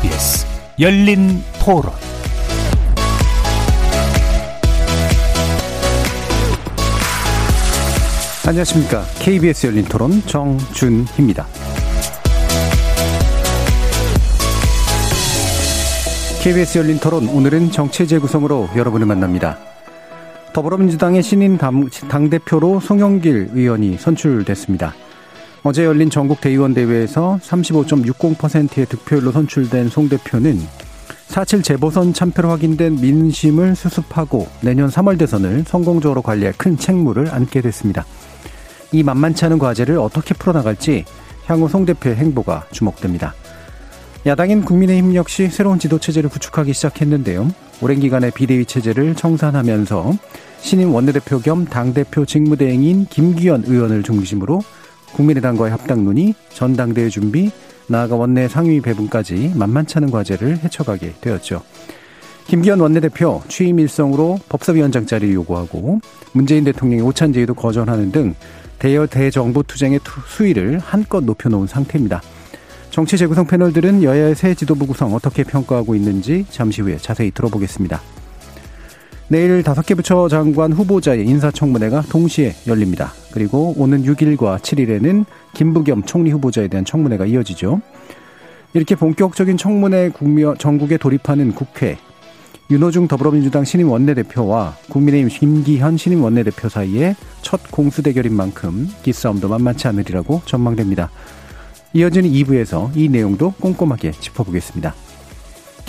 KBS 열린 토론 안녕하십니까. KBS 열린 토론 정준희입니다. KBS 열린 토론 오늘은 정체 재구성으로 여러분을 만납니다. 더불어민주당의 신인 당대표로 송영길 의원이 선출됐습니다. 어제 열린 전국 대의원 대회에서 35.60%의 득표율로 선출된 송 대표는 4.7 재보선 참패로 확인된 민심을 수습하고 내년 3월 대선을 성공적으로 관리할 큰 책무를 안게 됐습니다. 이 만만치 않은 과제를 어떻게 풀어나갈지 향후 송 대표의 행보가 주목됩니다. 야당인 국민의힘 역시 새로운 지도 체제를 구축하기 시작했는데요. 오랜 기간의 비대위 체제를 청산하면서 신임 원내대표 겸 당대표 직무대행인 김기현 의원을 중심으로 국민의당과의 합당론이 전당대회 준비, 나아가 원내 상위 배분까지 만만치 않은 과제를 헤쳐가게 되었죠. 김기현 원내대표 취임 일성으로 법사위원장 자리를 요구하고 문재인 대통령의 오찬 제의도 거절하는 등 대여 대정부 투쟁의 수위를 한껏 높여놓은 상태입니다. 정치 재구성 패널들은 여야의 새 지도부 구성 어떻게 평가하고 있는지 잠시 후에 자세히 들어보겠습니다. 내일 다섯 개 부처 장관 후보자의 인사청문회가 동시에 열립니다. 그리고 오는 6일과 7일에는 김부겸 총리 후보자에 대한 청문회가 이어지죠. 이렇게 본격적인 청문회 국면 전국에 돌입하는 국회. 윤호중 더불어민주당 신임 원내대표와 국민의힘 김기현 신임 원내대표 사이에 첫 공수 대결인 만큼 기싸움도 만만치 않으리라고 전망됩니다. 이어지는 2부에서 이 내용도 꼼꼼하게 짚어보겠습니다.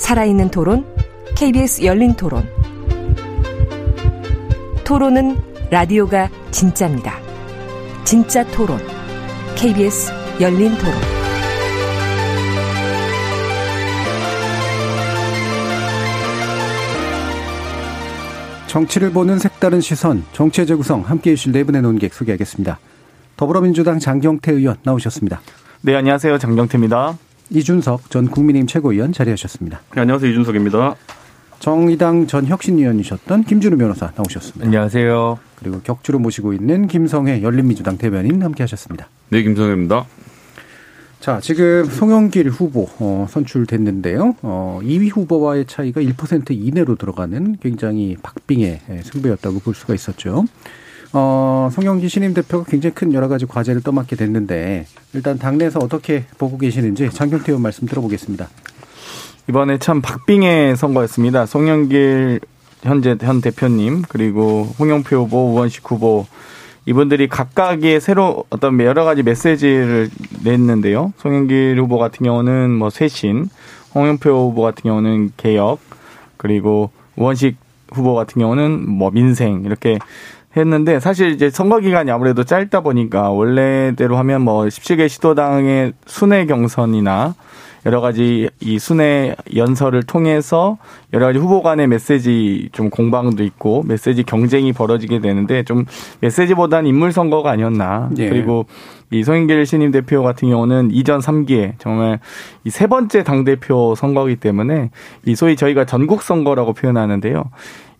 살아있는 토론, KBS 열린 토론. 토론은 라디오가 진짜입니다. 진짜 토론, KBS 열린 토론. 정치를 보는 색다른 시선, 정치의 재구성 함께해 주실 네 분의 논객 소개하겠습니다. 더불어민주당 장경태 의원 나오셨습니다. 네, 안녕하세요. 장경태입니다. 이준석 전 국민의힘 최고위원 자리하셨습니다. 네, 안녕하세요. 이준석입니다. 정의당 전 혁신위원이셨던 김준우 변호사 나오셨습니다. 안녕하세요. 그리고 격주로 모시고 있는 김성애 열린민주당 대변인 함께하셨습니다. 네, 김성애입니다. 자, 지금 송영길 후보 어, 선출됐는데요. 어, 2위 후보와의 차이가 1% 이내로 들어가는 굉장히 박빙의 예, 승부였다고 볼 수가 있었죠. 어, 송영기 신임 대표가 굉장히 큰 여러 가지 과제를 떠맡게 됐는데 일단 당내에서 어떻게 보고 계시는지 장경태 의원 말씀 들어보겠습니다. 이번에 참 박빙의 선거였습니다. 송영길 현재 현 대표님 그리고 홍영표 후보, 우원식 후보 이분들이 각각의 새로 어떤 여러 가지 메시지를 냈는데요. 송영길 후보 같은 경우는 뭐 쇄신, 홍영표 후보 같은 경우는 개혁, 그리고 우원식 후보 같은 경우는 뭐 민생 이렇게 했는데 사실 이제 선거 기간이 아무래도 짧다 보니까 원래대로 하면 뭐 17개 시도당의 순회 경선이나 여러 가지 이 순회 연설을 통해서 여러 가지 후보 간의 메시지 좀 공방도 있고 메시지 경쟁이 벌어지게 되는데 좀 메시지보다는 인물 선거가 아니었나. 예. 그리고 이 송영길 신임 대표 같은 경우는 이전 3기에 정말 이 세 번째 당대표 선거이기 때문에 이 소위 저희가 전국 선거라고 표현하는데요.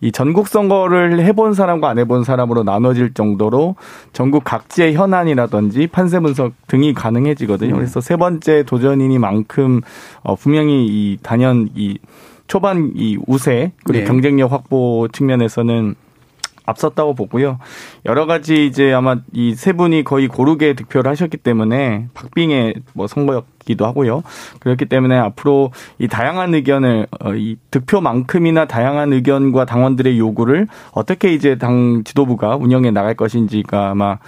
이 전국 선거를 해본 사람과 안 해본 사람으로 나눠질 정도로 전국 각지의 현안이라든지 판세 분석 등이 가능해지거든요. 음. 그래서 세 번째 도전이니만큼 어 분명히 이 단연 이 초반 이 우세 그리고 네. 경쟁력 확보 측면에서는 앞섰다고 보고요. 여러 가지 이제 아마 이 세 분이 거의 고르게 득표를 하셨기 때문에 박빙의 뭐 선거였기도 하고요. 그렇기 때문에 앞으로 이 다양한 의견을 어, 이 득표만큼이나 다양한 의견과 당원들의 요구를 어떻게 이제 당 지도부가 운영해 나갈 것인지가 아마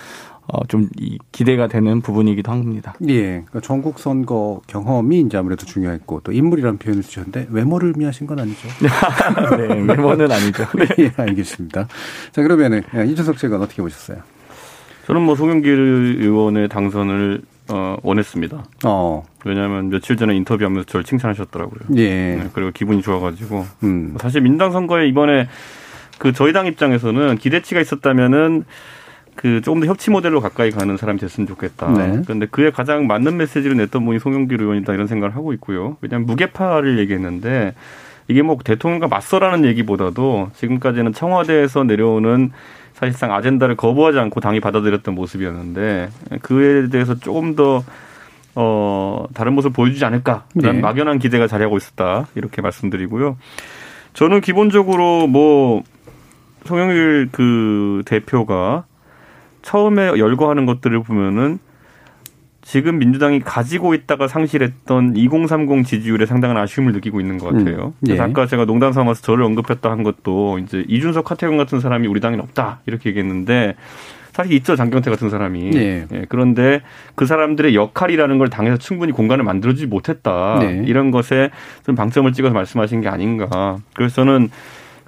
어, 좀 기대가 되는 부분이기도 합니다. 예. 그러니까 전국 선거 경험이 이제 아무래도 중요했고 또 인물이라는 표현을 쓰셨는데 외모를 의미하신 건 아니죠? 네, 외모는 아니죠. 네. 예, 알겠습니다. 자, 그러면은 예, 이준석 씨가 어떻게 보셨어요? 저는 뭐 송영길 의원의 당선을 어, 원했습니다. 어. 왜냐하면 며칠 전에 인터뷰하면서 저를 칭찬하셨더라고요. 예. 네, 그리고 기분이 좋아가지고 음. 사실 민당 선거에 이번에 그 저희 당 입장에서는 기대치가 있었다면은 그 조금 더 협치 모델로 가까이 가는 사람이 됐으면 좋겠다. 네. 그런데 그에 가장 맞는 메시지를 냈던 분이 송영길 의원이다 이런 생각을 하고 있고요. 왜냐하면 무게파를 얘기했는데 이게 뭐 대통령과 맞서라는 얘기보다도 지금까지는 청와대에서 내려오는 사실상 아젠다를 거부하지 않고 당이 받아들였던 모습이었는데 그에 대해서 조금 더 어, 다른 모습을 보여주지 않을까라는 네. 막연한 기대가 자리하고 있었다. 이렇게 말씀드리고요. 저는 기본적으로 뭐, 송영길 그 대표가 처음에 열거하는 것들을 보면은 지금 민주당이 가지고 있다가 상실했던 2030 지지율에 상당한 아쉬움을 느끼고 있는 것 같아요. 음, 그래서 예. 아까 제가 농담 삼아서 저를 언급했다 한 것도 이제 이준석 하태경 같은 사람이 우리 당엔 없다 이렇게 얘기했는데 사실 있죠 장경태 같은 사람이. 예. 예, 그런데 그 사람들의 역할이라는 걸 당에서 충분히 공간을 만들어주지 못했다. 네. 이런 것에 좀 방점을 찍어서 말씀하신 게 아닌가. 그래서 저는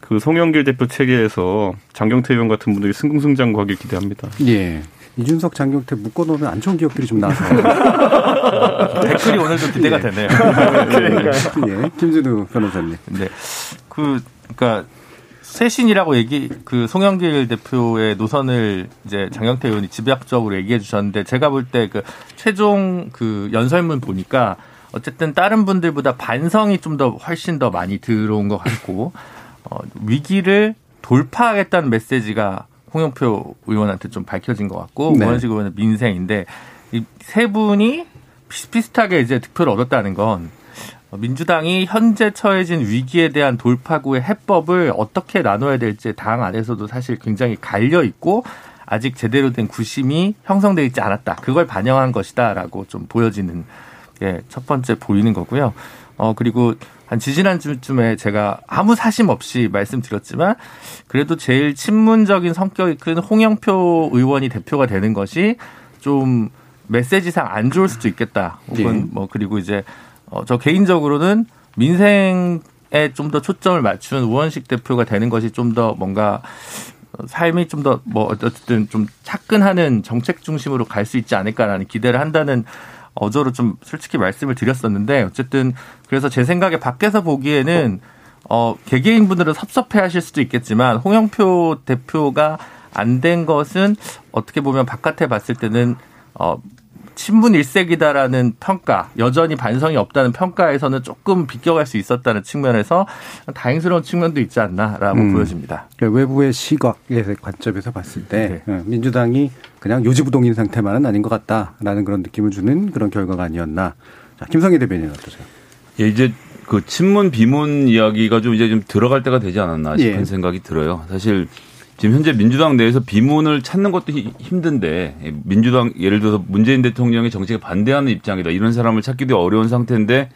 그 송영길 대표 체계에서 장경태 의원 같은 분들이 승승장 구하길 기대합니다. 예. 이준석 장경태 묶어놓으면 안 좋은 기억들이 좀 나서. 댓글이 오늘도 기대가 되네요. 예. 김준우 변호사님. 네. 그, 그니까, 쇄신이라고 얘기, 그 송영길 대표의 노선을 이제 장영태 의원이 집약적으로 얘기해 주셨는데 제가 볼 때 그 최종 그 연설문 보니까 어쨌든 다른 분들보다 반성이 좀 더 훨씬 더 많이 들어온 것 같고, 어, 위기를 돌파하겠다는 메시지가 홍영표 의원한테 좀 밝혀진 것 같고, 네. 우원식 의원은 민생인데, 이 세 분이 비슷비슷하게 이제 득표를 얻었다는 건 민주당이 현재 처해진 위기에 대한 돌파구의 해법을 어떻게 나눠야 될지 당 안에서도 사실 굉장히 갈려 있고 아직 제대로 된 구심이 형성되어 있지 않았다. 그걸 반영한 것이다라고 좀 보여지는 게 첫 번째 보이는 거고요. 어 그리고 한 지지난 주쯤에 제가 아무 사심 없이 말씀드렸지만 그래도 제일 친문적인 성격이 큰 홍영표 의원이 대표가 되는 것이 좀 메시지상 안 좋을 수도 있겠다. 혹은 예. 뭐 그리고 이제 어, 저 개인적으로는 민생에 좀 더 초점을 맞춘 우원식 대표가 되는 것이 좀 더 뭔가 어, 삶이 좀 더 뭐 어쨌든 좀 차근하는 정책 중심으로 갈 수 있지 않을까라는 기대를 한다는 어조로 좀 솔직히 말씀을 드렸었는데 어쨌든 그래서 제 생각에 밖에서 보기에는 어 개개인 분들은 섭섭해 하실 수도 있겠지만 홍영표 대표가 안 된 것은 어떻게 보면 바깥에 봤을 때는 어 친문 일색이다라는 평가, 여전히 반성이 없다는 평가에서는 조금 비껴갈 수 있었다는 측면에서 다행스러운 측면도 있지 않나라고 음. 보여집니다. 그러니까 외부의 시각의 관점에서 봤을 때 네. 어, 민주당이 그냥 요지부동인 상태만은 아닌 것 같다라는 그런 느낌을 주는 그런 결과가 아니었나. 자, 김성희 대변인 어떠세요? 예, 이제 그 친문 비문 이야기가 좀 이제 좀 들어갈 때가 되지 않았나 싶은 예. 생각이 들어요. 사실 지금 현재 민주당 내에서 비문을 찾는 것도 히- 힘든데 예, 민주당 예를 들어서 문재인 대통령의 정책에 반대하는 입장이다 이런 사람을 찾기도 어려운 상태인데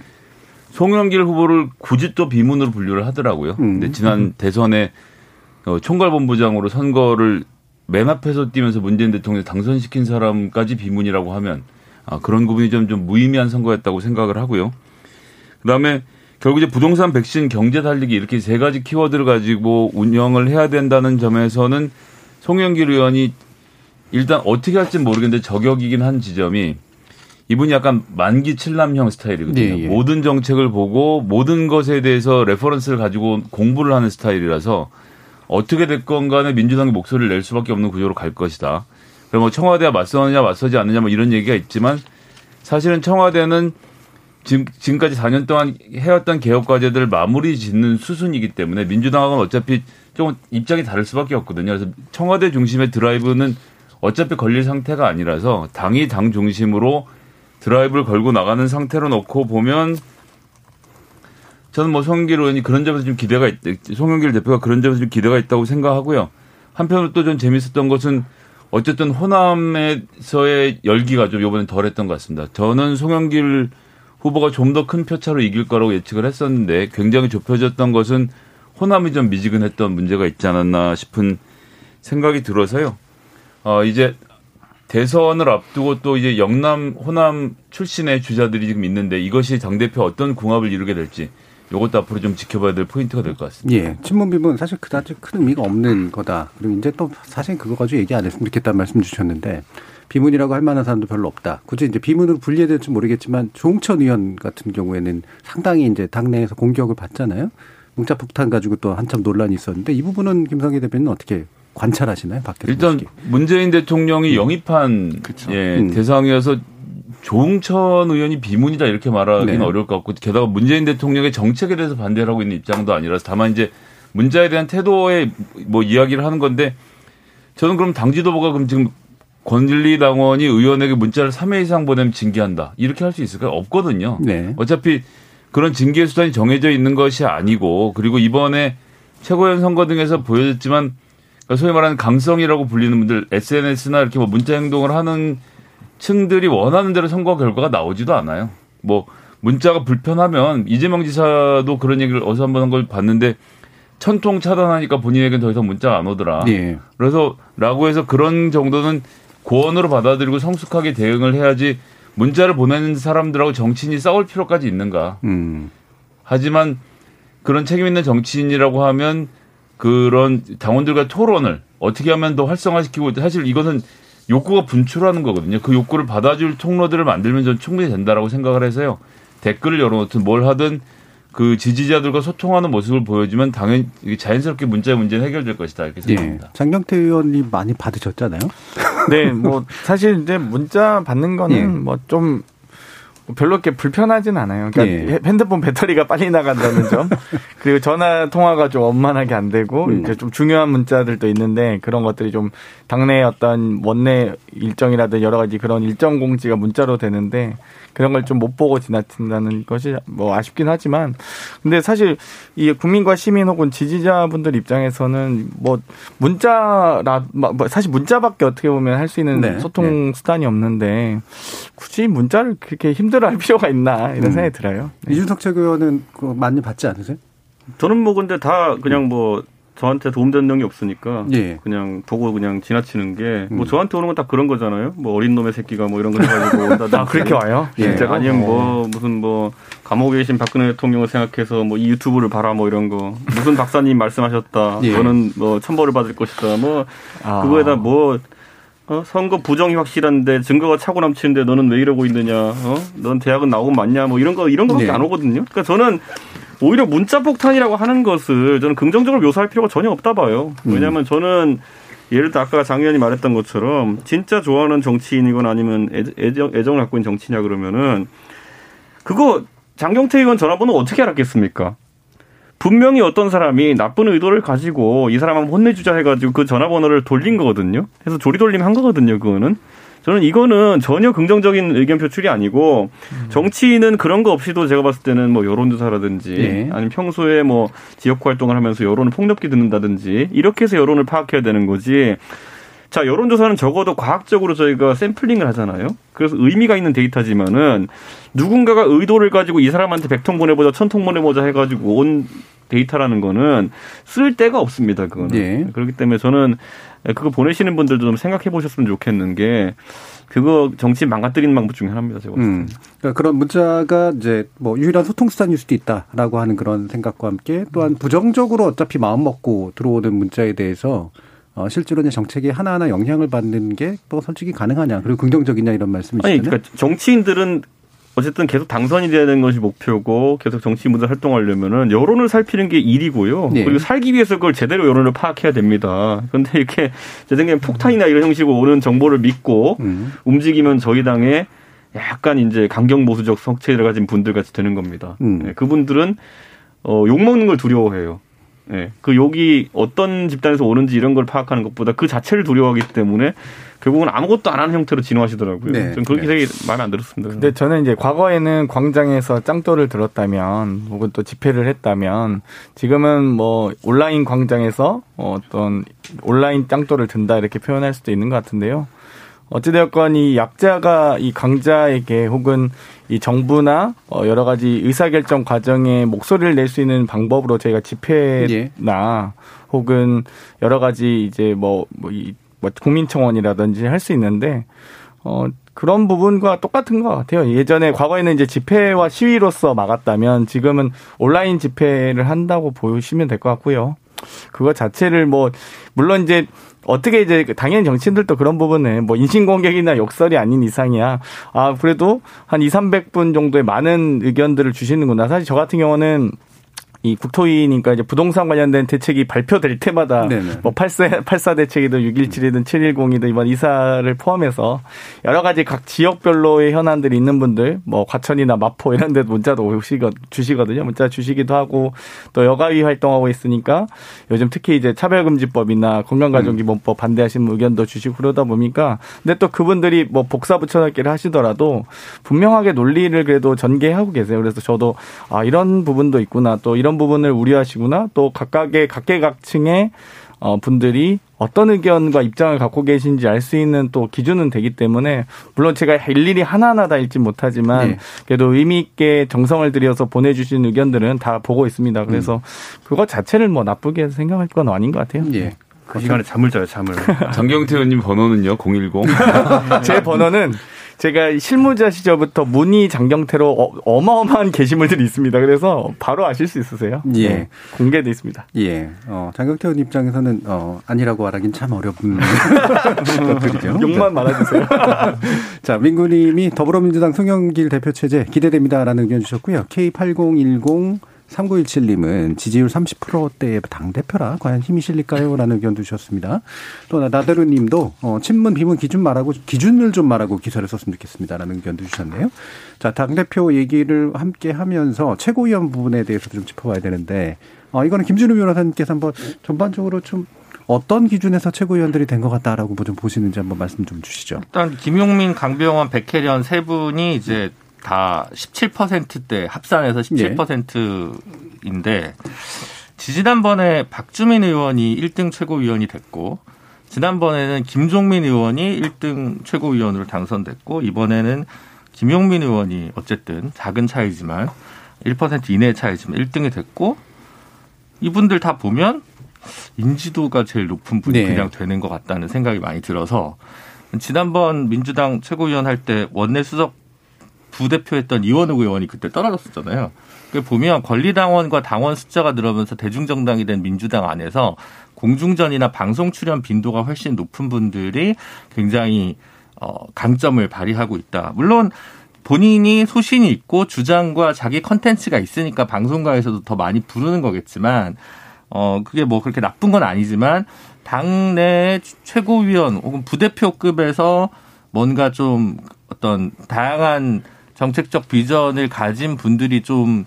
송영길 후보를 굳이 또 비문으로 분류를 하더라고요. 음. 근데 지난 대선에 어, 총괄본부장으로 선거를 맨 앞에서 뛰면서 문재인 대통령 당선시킨 사람까지 비문이라고 하면 아, 그런 부분이 좀, 좀 무의미한 선거였다고 생각을 하고요. 그 다음에 결국 이제 부동산 백신 경제 달리기 이렇게 세 가지 키워드를 가지고 운영을 해야 된다는 점에서는 송영길 의원이 일단 어떻게 할지 모르겠는데 저격이긴 한 지점이 이분이 약간 만기친람형 스타일이거든요. 예, 예. 모든 정책을 보고 모든 것에 대해서 reference를 가지고 공부를 하는 스타일이라서 어떻게 됐건 간에 민주당이 목소리를 낼 수밖에 없는 구조로 갈 것이다. 그럼 뭐 청와대와 맞서느냐 맞서지 않느냐 뭐 이런 얘기가 있지만 사실은 청와대는 지금, 지금까지 4년 동안 해왔던 개혁 과제들을 마무리 짓는 수순이기 때문에 민주당하고는 어차피 조금 입장이 다를 수밖에 없거든요. 그래서 청와대 중심의 드라이브는 어차피 걸릴 상태가 아니라서 당이 당 중심으로 드라이브를 걸고 나가는 상태로 놓고 보면 저는 뭐 송영길 의원이 그런 점에서 좀 기대가 있, 송영길 대표가 그런 점에서 좀 기대가 있다고 생각하고요. 한편으로 또 좀 재밌었던 것은 어쨌든 호남에서의 열기가 좀 이번엔 덜했던 것 같습니다. 저는 송영길 후보가 좀 더 큰 표차로 이길 거라고 예측을 했었는데 굉장히 좁혀졌던 것은 호남이 좀 미지근했던 문제가 있지 않았나 싶은 생각이 들어서요. 어, 이제 대선을 앞두고 또 이제 영남, 호남 출신의 주자들이 지금 있는데 이것이 당대표 어떤 궁합을 이루게 될지 이것도 앞으로 좀 지켜봐야 될 포인트가 될 것 같습니다. 예. 친문 비문 사실 그다지 큰 의미가 없는 거다. 그리고 이제 또 사실 그거 가지고 얘기 안 했으면 좋겠다는 말씀 주셨는데 비문이라고 할 만한 사람도 별로 없다. 굳이 이제 비문으로 분리해야 될지 모르겠지만 조홍천 의원 같은 경우에는 상당히 이제 당내에서 공격을 받잖아요. 문자 폭탄 가지고 또 한참 논란이 있었는데 이 부분은 김성희 대표는 어떻게 관찰하시나요? 밖에서 일단 보시기에. 문재인 대통령이 영입한 예, 음. 대상이어서 조응천 의원이 비문이다 이렇게 말하기는 네. 어려울 것 같고 게다가 문재인 대통령의 정책에 대해서 반대를 하고 있는 입장도 아니라서 다만 이제 문자에 대한 태도에 뭐 이야기를 하는 건데 저는 그럼 당 지도부가 그럼 지금 권리당원이 의원에게 문자를 3회 이상 보내면 징계한다 이렇게 할 수 있을까요? 없거든요. 네. 어차피 그런 징계 수단이 정해져 있는 것이 아니고 그리고 이번에 최고위원 선거 등에서 보여줬지만 그러니까 소위 말하는 강성이라고 불리는 분들 SNS나 이렇게 뭐 문자 행동을 하는 층들이 원하는 대로 선거 결과가 나오지도 않아요. 뭐 문자가 불편하면 이재명 지사도 그런 얘기를 어디서 한번 한 걸 봤는데 천통 차단하니까 본인에겐 더 이상 문자가 안 오더라. 예. 그래서 라고 해서 그런 정도는 고언으로 받아들이고 성숙하게 대응을 해야지 문자를 보내는 사람들하고 정치인이 싸울 필요까지 있는가. 음. 하지만 그런 책임 있는 정치인이라고 하면 그런 당원들과 토론을 어떻게 하면 더 활성화시키고 사실 이것은 욕구가 분출하는 거거든요. 그 욕구를 받아줄 통로들을 만들면 저는 충분히 된다라고 생각을 해서요. 댓글을 열어놓든 뭘 하든 그 지지자들과 소통하는 모습을 보여주면 당연히 자연스럽게 문자의 문제는 해결될 것이다 이렇게 예. 생각합니다. 장경태 의원이 많이 받으셨잖아요. 네, 뭐 사실 이제 문자 받는 거는 예. 뭐좀 별로 이렇게 불편하진 않아요. 그러니까 예. 핸드폰 배터리가 빨리 나간다는 점, 그리고 전화 통화가 좀 원만하게 안 되고 음. 이제 좀 중요한 문자들도 있는데 그런 것들이 좀 당내 어떤 원내 일정이라든 여러 가지 그런 일정 공지가 문자로 되는데 그런 걸 좀 못 보고 지나친다는 것이 뭐 아쉽긴 하지만 근데 사실 이 국민과 시민 혹은 지지자분들 입장에서는 뭐 문자라 뭐 사실 문자밖에 어떻게 보면 할 수 있는 네. 소통 수단이 없는데 굳이 문자를 그렇게 힘들어할 필요가 있나 이런 음. 생각이 들어요. 네. 이준석 최고위원은 그거 많이 받지 않으세요? 저는 뭐 근데 다 그냥 뭐 저한테 도움되는 내용이 없으니까 예. 그냥 보고 그냥 지나치는 게뭐 음. 저한테 오는 건 다 그런 거잖아요. 뭐 어린 놈의 새끼가 뭐 이런 거 해가지고 온다든지. 아 그렇게 와요? 예. 진짜 아니면 뭐 무슨 뭐 감옥에 계신 박근혜 대통령을 생각해서 뭐 이 유튜브를 봐라 뭐 이런 거 무슨 박사님 말씀하셨다. 예. 저는 뭐 천벌을 받을 것이다. 뭐 아. 그거에다 뭐 어? 선거 부정이 확실한데 증거가 차고 넘치는데 너는 왜 이러고 있느냐? 어? 넌 대학은 나오고 맞냐? 뭐 이런 거 이런 거밖에 네. 안 오거든요. 그러니까 저는 오히려 문자 폭탄이라고 하는 것을 저는 긍정적으로 묘사할 필요가 전혀 없다 봐요. 왜냐하면 저는 예를 들어 아까 장 의원이 말했던 것처럼 진짜 좋아하는 정치인이거나 아니면 애- 애정, 애정을 갖고 있는 정치냐 그러면은 그거 장경태 의원 전화번호 어떻게 알았겠습니까? 분명히 어떤 사람이 나쁜 의도를 가지고 이 사람 한번 혼내주자 해가지고 그 전화번호를 돌린 거거든요. 그래서 조리돌림 한 거거든요. 그거는. 저는 이거는 전혀 긍정적인 의견 표출이 아니고 정치인은 그런 거 없이도 제가 봤을 때는 뭐 여론조사라든지 예. 아니면 평소에 뭐 지역 활동을 하면서 여론을 폭넓게 듣는다든지 이렇게 해서 여론을 파악해야 되는 거지. 자, 여론조사는 적어도 과학적으로 저희가 샘플링을 하잖아요. 그래서 의미가 있는 데이터지만은 누군가가 의도를 가지고 이 사람한테 100통 보내보자, 1000통 보내보자 해가지고 온 데이터라는 거는 쓸 데가 없습니다. 그거는. 예. 그렇기 때문에 저는 그거 보내시는 분들도 좀 생각해 보셨으면 좋겠는 게 그거 정치 망가뜨리는 방법 중에 하나입니다. 제가. 음. 그러니까 그런 문자가 이제 뭐 유일한 소통 수단일 수도 있다라고 하는 그런 생각과 함께 또한 부정적으로 어차피 마음 먹고 들어오는 문자에 대해서 어, 실제로 이제 정책에 하나하나 영향을 받는 게 또 솔직히 가능하냐 그리고 긍정적이냐 이런 아니, 말씀이시잖아요. 그러니까 정치인들은 어쨌든 계속 당선이 되는 것이 목표고 계속 정치 무대 활동하려면은 여론을 살피는 게 일이고요. 네. 그리고 살기 위해서 그걸 제대로 여론을 파악해야 됩니다. 그런데 이렇게 제 생각엔 폭탄이나 이런 형식으로 오는 정보를 믿고 음. 움직이면 저희 당에 약간 이제 강경 보수적 성체를 가진 분들 같이 되는 겁니다. 음. 예, 그분들은 어, 욕 먹는 걸 두려워해요. 예, 그 욕이 어떤 집단에서 오는지 이런 걸 파악하는 것보다 그 자체를 두려워하기 때문에 결국은 아무것도 안 하는 형태로 진화하시더라고요. 네. 전 그렇게 되게 마음에 안 들었습니다. 근데 저는 이제 과거에는 광장에서 짱돌을 들었다면 혹은 또 집회를 했다면 지금은 뭐 온라인 광장에서 어떤 온라인 짱돌을 든다 이렇게 표현할 수도 있는 것 같은데요. 어찌되었건 이 약자가 이 강자에게 혹은 이 정부나 어 여러 가지 의사결정 과정에 목소리를 낼 수 있는 방법으로 저희가 집회나 혹은 여러 가지 이제 뭐, 뭐, 이, 뭐 국민청원이라든지 할 수 있는데 어, 그런 부분과 똑같은 것 같아요. 예전에 과거에는 이제 집회와 시위로서 막았다면 지금은 온라인 집회를 한다고 보시면 될 것 같고요. 그거 자체를 뭐, 물론 이제 어떻게 이제 당연히 정치인들도 그런 부분에 뭐 인신공격이나 욕설이 아닌 이상이야. 아, 그래도 한 2, 300분 정도의 많은 의견들을 주시는구나. 사실 저 같은 경우는 이 국토위니까 이제 부동산 관련된 대책이 발표될 때마다 네네. 뭐 84, 84 대책이든 617이든 710이든 이번 이사를 포함해서 여러 가지 각 지역별로의 현안들이 있는 분들 뭐 과천이나 마포 이런 데 문자도 오시거 주시거든요. 문자 주시기도 하고 또 여가위 활동하고 있으니까 요즘 특히 이제 차별금지법이나 건강가족기본법 반대하시는 의견도 주시고 그러다 보니까 근데 또 그분들이 뭐 복사 붙여넣기를 하시더라도 분명하게 논리를 그래도 전개하고 계세요. 그래서 저도 아 이런 부분도 있구나 또 이런 부분을 우려하시구나 또 각각의 각계각층의 어, 분들이 어떤 의견과 입장을 갖고 계신지 알 수 있는 또 기준은 되기 때문에 물론 제가 일일이 하나하나 다 읽지 못하지만 네. 그래도 의미 있게 정성을 들여서 보내주신 의견들은 다 보고 있습니다. 그래서 그것 자체를 뭐 나쁘게 생각할 건 아닌 것 같아요. 예. 그 시간에 잠을 자요, 잠을. 장경태 의원님 번호는요? 010. 제 번호는 제가 실무자 시절부터 문의 장경태로 어, 마어마한 게시물들이 있습니다. 그래서 바로 아실 수 있으세요. 예. 네, 공개돼 있습니다. 예. 어, 장경태 의원 입장에서는 어, 아니라고 말하긴 참 어려운 것들이죠. 욕만 말아주세요. 자, 민구님이 더불어민주당 송영길 대표 체제 기대됩니다라는 의견 주셨고요. K8010 3917님은 지지율 30%대의 당대표라 과연 힘이 실릴까요? 라는 의견도 주셨습니다. 또 나대루 님도 어, 친문, 비문 기준 말하고 기준을 좀 말하고 기사를 썼으면 좋겠습니다. 라는 의견도 주셨네요. 자, 당대표 얘기를 함께 하면서 최고위원 부분에 대해서도 좀 짚어봐야 되는데 어, 이거는 김준우 변호사님께서 한번 전반적으로 좀 어떤 기준에서 최고위원들이 된 것 같다라고 뭐좀 보시는지 한번 말씀 좀 주시죠. 일단 김용민, 강병원, 백혜련 세 분이 이제 다 17%대 합산해서 17%인데 지지난번에 박주민 의원이 1등 최고위원이 됐고 지난번에는 김종민 의원이 1등 최고위원으로 당선됐고 이번에는 김용민 의원이 어쨌든 작은 차이지만 1% 이내의 차이지만 1등이 됐고 이분들 다 보면 인지도가 제일 높은 분이 네. 그냥 되는 것 같다는 생각이 많이 들어서 지난번 민주당 최고위원 할 때 원내 수석 부대표했던 이원욱 의원이 그때 떨어졌었잖아요. 그 보면 권리당원과 당원 숫자가 늘어면서 대중정당이 된 민주당 안에서 공중전이나 방송 출연 빈도가 훨씬 높은 분들이 굉장히 어, 강점을 발휘하고 있다. 물론 본인이 소신이 있고 주장과 자기 컨텐츠가 있으니까 방송가에서도 더 많이 부르는 거겠지만 어 그게 뭐 그렇게 나쁜 건 아니지만 당내 최고위원 혹은 부대표급에서 뭔가 좀 어떤 다양한 정책적 비전을 가진 분들이 좀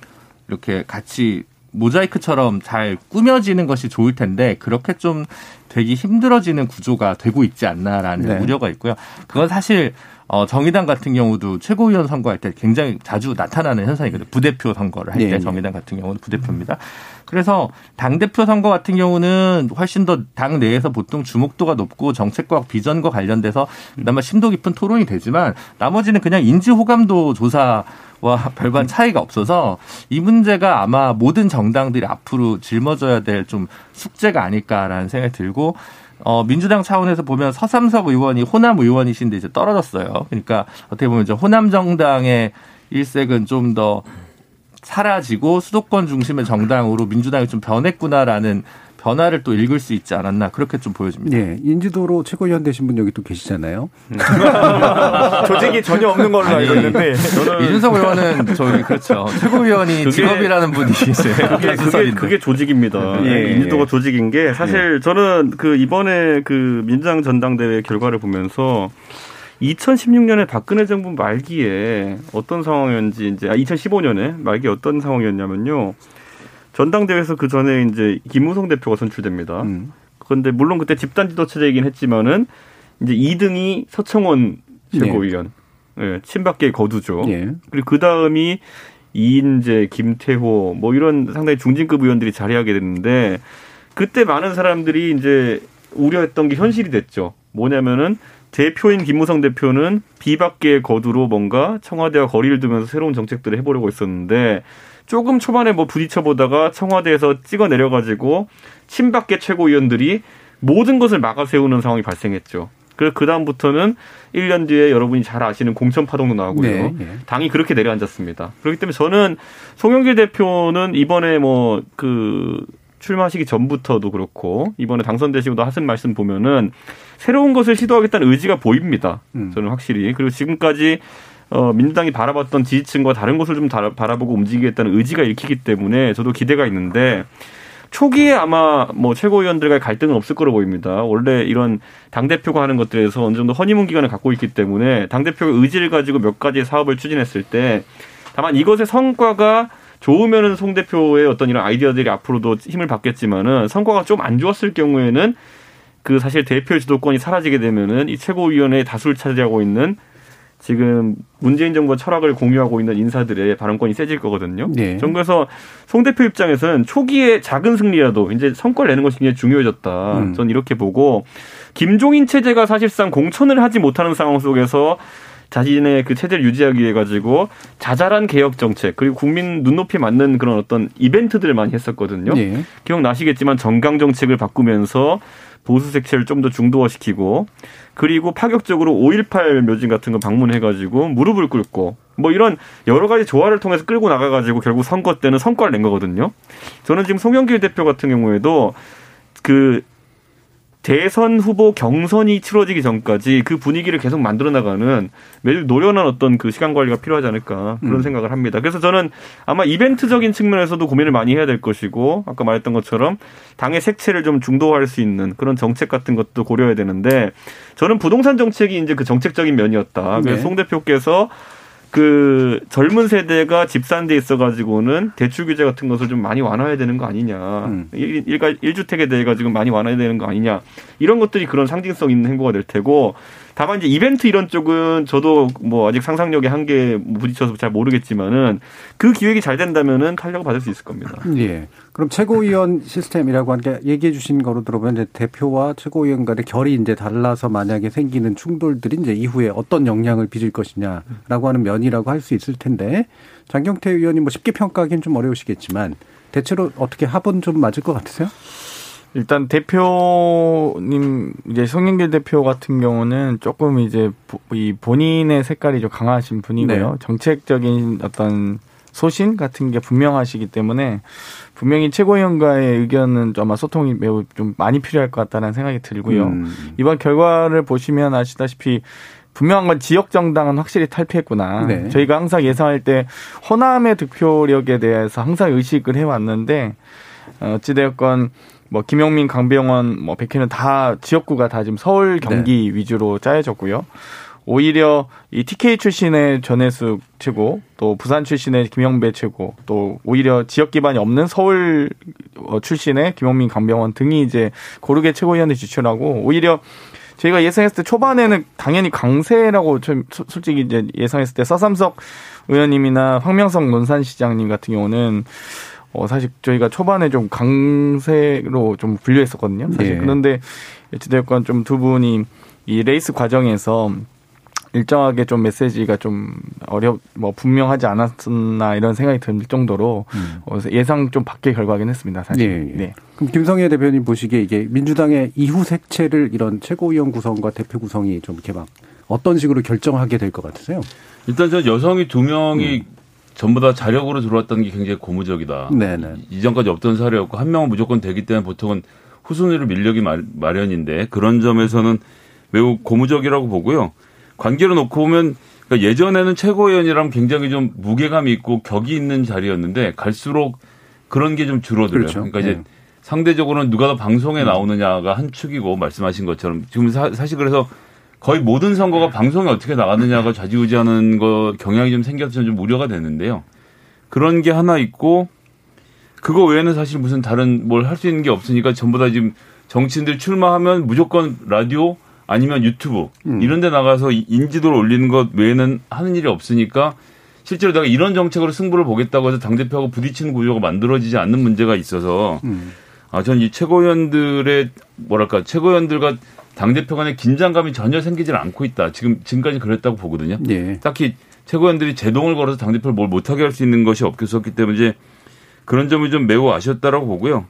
이렇게 같이 모자이크처럼 잘 꾸며지는 것이 좋을 텐데 그렇게 좀 되기 힘들어지는 구조가 되고 있지 않나라는 네. 우려가 있고요. 그건 사실 어, 정의당 같은 경우도 최고위원 선거할 때 굉장히 자주 나타나는 현상이거든요. 부대표 선거를 할때 네, 네. 정의당 같은 경우는 부대표입니다. 그래서 당대표 선거 같은 경우는 훨씬 더 당 내에서 보통 주목도가 높고 정책과 비전과 관련돼서 그나마 심도 깊은 토론이 되지만 나머지는 그냥 인지 호감도 조사 와 별반 차이가 없어서 이 문제가 아마 모든 정당들이 앞으로 짊어져야 될 좀 숙제가 아닐까라는 생각이 들고 어, 민주당 차원에서 보면 서삼석 의원이 호남 의원이신데 이제 떨어졌어요. 그러니까 어떻게 보면 이제 호남 정당의 일색은 좀 더 사라지고 수도권 중심의 정당으로 민주당이 좀 변했구나라는 변화를 또 읽을 수 있지 않았나 그렇게 좀 보여집니다. 예, 인지도로 최고위원 되신 분 여기 또 계시잖아요. 조직이 전혀 없는 걸로 알고 있는데 이준석 의원은 저기 그렇죠 최고위원이 그게- 직업이라는 분이 계세요. 그게, 그게. 그게 조직입니다. 예, 인지도가 예. 조직인 게 사실 저는 그 이번에 그 민주당 전당대회 결과를 보면서 2016년에 박근혜 정부 말기에 어떤 상황이었는지 이제 아 2015년에 말기에 어떤 상황이었냐면요. 전당대회에서 그 전에 이제 김무성 대표가 선출됩니다. 음. 그런데 물론 그때 집단 지도체제이긴 했지만은 이제 2등이 서청원 최고위원. 예, 친박계 거두죠. 예. 그리고 그 다음이 이인재, 김태호 뭐 이런 상당히 중진급 의원들이 자리하게 됐는데 그때 많은 사람들이 이제 우려했던 게 현실이 됐죠. 뭐냐면은 대표인 김무성 대표는 비박계 거두로 뭔가 청와대와 거리를 두면서 새로운 정책들을 해보려고 했었는데 조금 초반에 뭐 부딪혀 보다가 청와대에서 찍어 내려가지고 친박계 최고위원들이 모든 것을 막아 세우는 상황이 발생했죠. 그래서 그 다음부터는 1년 뒤에 여러분이 잘 아시는 공천 파동도 나오고요. 네, 네. 당이 그렇게 내려앉았습니다. 그렇기 때문에 저는 송영길 대표는 이번에 뭐 그 출마하시기 전부터도 그렇고 이번에 당선되시고도 하신 말씀 보면은 새로운 것을 시도하겠다는 의지가 보입니다. 음. 저는 확실히 그리고 지금까지 어, 민주당이 바라봤던 지지층과 다른 것을 좀 다- 바라보고 움직이겠다는 의지가 읽히기 때문에 저도 기대가 있는데 초기에 아마 뭐 최고위원들과의 갈등은 없을 거로 보입니다. 원래 이런 당대표가 하는 것들에서 어느 정도 허니문 기간을 갖고 있기 때문에 당대표가 의지를 가지고 몇 가지 사업을 추진했을 때 다만 이것의 성과가 좋으면은 송 대표의 어떤 이런 아이디어들이 앞으로도 힘을 받겠지만은 성과가 좀 안 좋았을 경우에는 그 사실 대표 주도권이 사라지게 되면은 이 최고위원회의 다수를 차지하고 있는 지금 문재인 정부와 철학을 공유하고 있는 인사들의 발언권이 세질 거거든요. 네. 전 그래서 송 대표 입장에서는 초기에 작은 승리라도 이제 성과를 내는 것이 굉장히 중요해졌다. 음. 전 이렇게 보고 김종인 체제가 사실상 공천을 하지 못하는 상황 속에서 자신의 그 체제를 유지하기 위해 가지고 자잘한 개혁 정책 그리고 국민 눈높이 맞는 그런 어떤 이벤트들을 많이 했었거든요. 예. 기억나시겠지만 정강 정책을 바꾸면서 보수 색채를 좀 더 중도화시키고 그리고 파격적으로 5.18 묘진 같은 거 방문해가지고 무릎을 꿇고 뭐 이런 여러 가지 조화를 통해서 끌고 나가가지고 결국 선거 때는 성과를 낸 거거든요. 저는 지금 송영길 대표 같은 경우에도 그 대선 후보 경선이 치러지기 전까지 그 분위기를 계속 만들어 나가는 매우 노련한 어떤 그 시간 관리가 필요하지 않을까 그런 음. 생각을 합니다. 그래서 저는 아마 이벤트적인 측면에서도 고민을 많이 해야 될 것이고 아까 말했던 것처럼 당의 색채를 좀 중도화할 수 있는 그런 정책 같은 것도 고려해야 되는데 저는 부동산 정책이 이제 그 정책적인 면이었다. 그래서 네. 송 대표께서 그 젊은 세대가 집산돼 있어가지고는 대출 규제 같은 것을 좀 많이 완화해야 되는 거 아니냐. 음. 일, 일가 일주택에 대해 가지고 많이 완화해야 되는 거 아니냐. 이런 것들이 그런 상징성 있는 행보가 될 테고 다만 이제 이벤트 이런 쪽은 저도 뭐 아직 상상력에 한계 부딪혀서 잘 모르겠지만은 그 기획이 잘 된다면은 탄력을 받을 수 있을 겁니다. 예. 그럼 최고위원 시스템이라고 하는 게 얘기해 주신 거로 들어보면 이제 대표와 최고위원 간의 결이 이제 달라서 만약에 생기는 충돌들이 이제 이후에 어떤 영향을 빚을 것이냐라고 하는 면이라고 할 수 있을 텐데 장경태 의원이 뭐 쉽게 평가하기는 좀 어려우시겠지만 대체로 어떻게 합은 좀 맞을 것 같으세요? 일단 대표님 이제 송영길 대표 같은 경우는 조금 이제 보- 이 본인의 색깔이 좀 강하신 분이고요. 네. 정책적인 어떤 소신 같은 게 분명하시기 때문에 분명히 최고위원과의 의견은 좀 아마 소통이 매우 좀 많이 필요할 것 같다는 생각이 들고요. 음. 이번 결과를 보시면 아시다시피 분명한 건 지역 정당은 확실히 탈피했구나. 네. 저희가 항상 예상할 때 호남의 득표력에 대해서 항상 의식을 해왔는데 어, 어찌되었건 뭐 김영민, 강병원, 뭐 백현은 다 지역구가 다 지금 서울 경기 위주로 짜여졌고요. 오히려 이 TK 출신의 전해숙 최고, 또 부산 출신의 김영배 최고, 또 오히려 지역 기반이 없는 서울 어, 출신의 김영민, 강병원 등이 이제 고르게 최고위원을 지출하고 오히려 저희가 예상했을 때 초반에는 당연히 강세라고 좀 소- 솔직히 이제 예상했을 때 서삼석 의원님이나 황명성 논산시장님 같은 경우는 어 사실 저희가 초반에 좀 강세로 좀 분류했었거든요. 사실 예. 그런데 어찌됐건 좀 두 분이 이 레이스 과정에서 일정하게 좀 메시지가 좀 어려 뭐 분명하지 않았나 이런 생각이 들 정도로 어, 예상 좀 밖의 결과긴 했습니다. 사실. 음. 예, 예. 네. 그럼 김성애 대표님 보시기에 이게 민주당의 이후 색채를 이런 최고위원 구성과 대표 구성이 좀 이렇게 막 어떤 식으로 결정하게 될 것 같으세요? 일단 전 여성이 두 명이 전부 다 자력으로 들어왔다는 게 굉장히 고무적이다. 네네. 이전까지 없던 사례였고 한 명은 무조건 되기 때문에 보통은 후순위로 밀려기 마- 마련인데 그런 점에서는 매우 고무적이라고 보고요. 관계로 놓고 보면 그러니까 예전에는 최고위원이라면 굉장히 좀 무게감이 있고 격이 있는 자리였는데 갈수록 그런 게 좀 줄어들어요. 그렇죠. 그러니까 이제 네. 상대적으로는 누가 더 방송에 나오느냐가 한 축이고 말씀하신 것처럼 지금 사, 사실 그래서 거의 모든 선거가 방송에 어떻게 나가느냐가 좌지우지하는 거 경향이 좀 생겨서 좀 우려가 되는데요. 그런 게 하나 있고 그거 외에는 사실 무슨 다른 뭘 할 수 있는 게 없으니까 전부 다 지금 정치인들 출마하면 무조건 라디오 아니면 유튜브 음. 이런 데 나가서 이- 인지도를 올리는 것 외에는 하는 일이 없으니까 실제로 내가 이런 정책으로 승부를 보겠다고 해서 당대표하고 부딪히는 구조가 만들어지지 않는 문제가 있어서 음. 아, 전 이 최고위원들의 뭐랄까 최고위원들과 당대표 간의 긴장감이 전혀 생기질 않고 있다. 지금 지금까지 그랬다고 보거든요. 예. 딱히 최고위원들이 제동을 걸어서 당대표를 뭘 못하게 할 수 있는 것이 없었기 때문에 이제 그런 점이 좀 매우 아쉬웠다라고 보고요.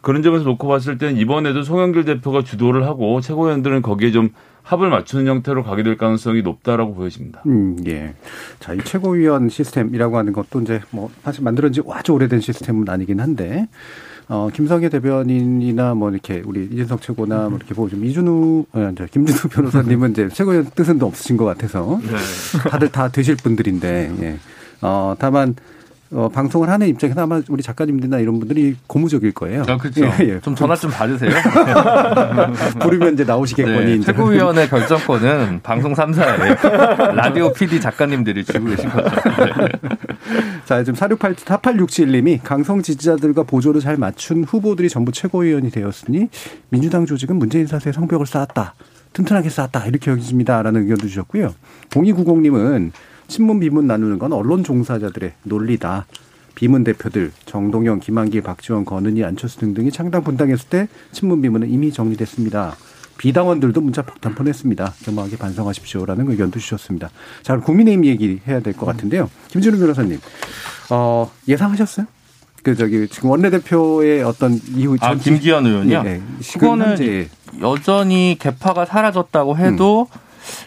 그런 점에서 놓고 봤을 때는 이번에도 송영길 대표가 주도를 하고 최고위원들은 거기에 좀 합을 맞추는 형태로 가게 될 가능성이 높다라고 보여집니다. 음, 예. 자, 이 최고위원 시스템이라고 하는 것도 이제 뭐 사실 만들어진 지 아주 오래된 시스템은 아니긴 한데 어, 김성애 대변인이나 뭐 이렇게 우리 이준석 최고나 뭐 이렇게 보고 좀 이준우, 어, 저 김준우 변호사님은 이제 최고의 뜻은 없으신 것 같아서 다들 다 되실 분들인데, 예. 어, 다만 어, 방송을 하는 입장에서 아마 우리 작가님들이나 이런 분들이 고무적일 거예요. 아, 그렇죠. 예, 예. 좀 전화 좀 받으세요. 부르면 이제 나오시겠거니. 네, 이제. 최고위원회 결정권은 방송 3사에 라디오 PD 작가님들이 쥐고 계신 거죠. 네. 자, 지금 468, 4867님이 강성 지지자들과 보조를 잘 맞춘 후보들이 전부 최고위원이 되었으니 민주당 조직은 문재인 사세에 성벽을 쌓았다. 튼튼하게 쌓았다. 이렇게 여기집니다라는 의견도 주셨고요. 0290님은 친문 비문 나누는 건 언론 종사자들의 논리다. 비문 대표들 정동영, 김한길, 박지원, 권은희, 안철수 등등이 창당 분당했을 때 친문 비문은 이미 정리됐습니다. 비당원들도 문자 폭탄 보냈습니다. 겸허하게 반성하십시오라는 의견도 주셨습니다. 자, 그럼 국민의힘 얘기 해야 될 것 같은데요. 김준우 변호사님, 어, 예상하셨어요? 그 저기 지금 원내대표의 어떤 이후 아, 김기현 의원이요? 네, 네. 그거는 현재 여전히 개파가 사라졌다고 해도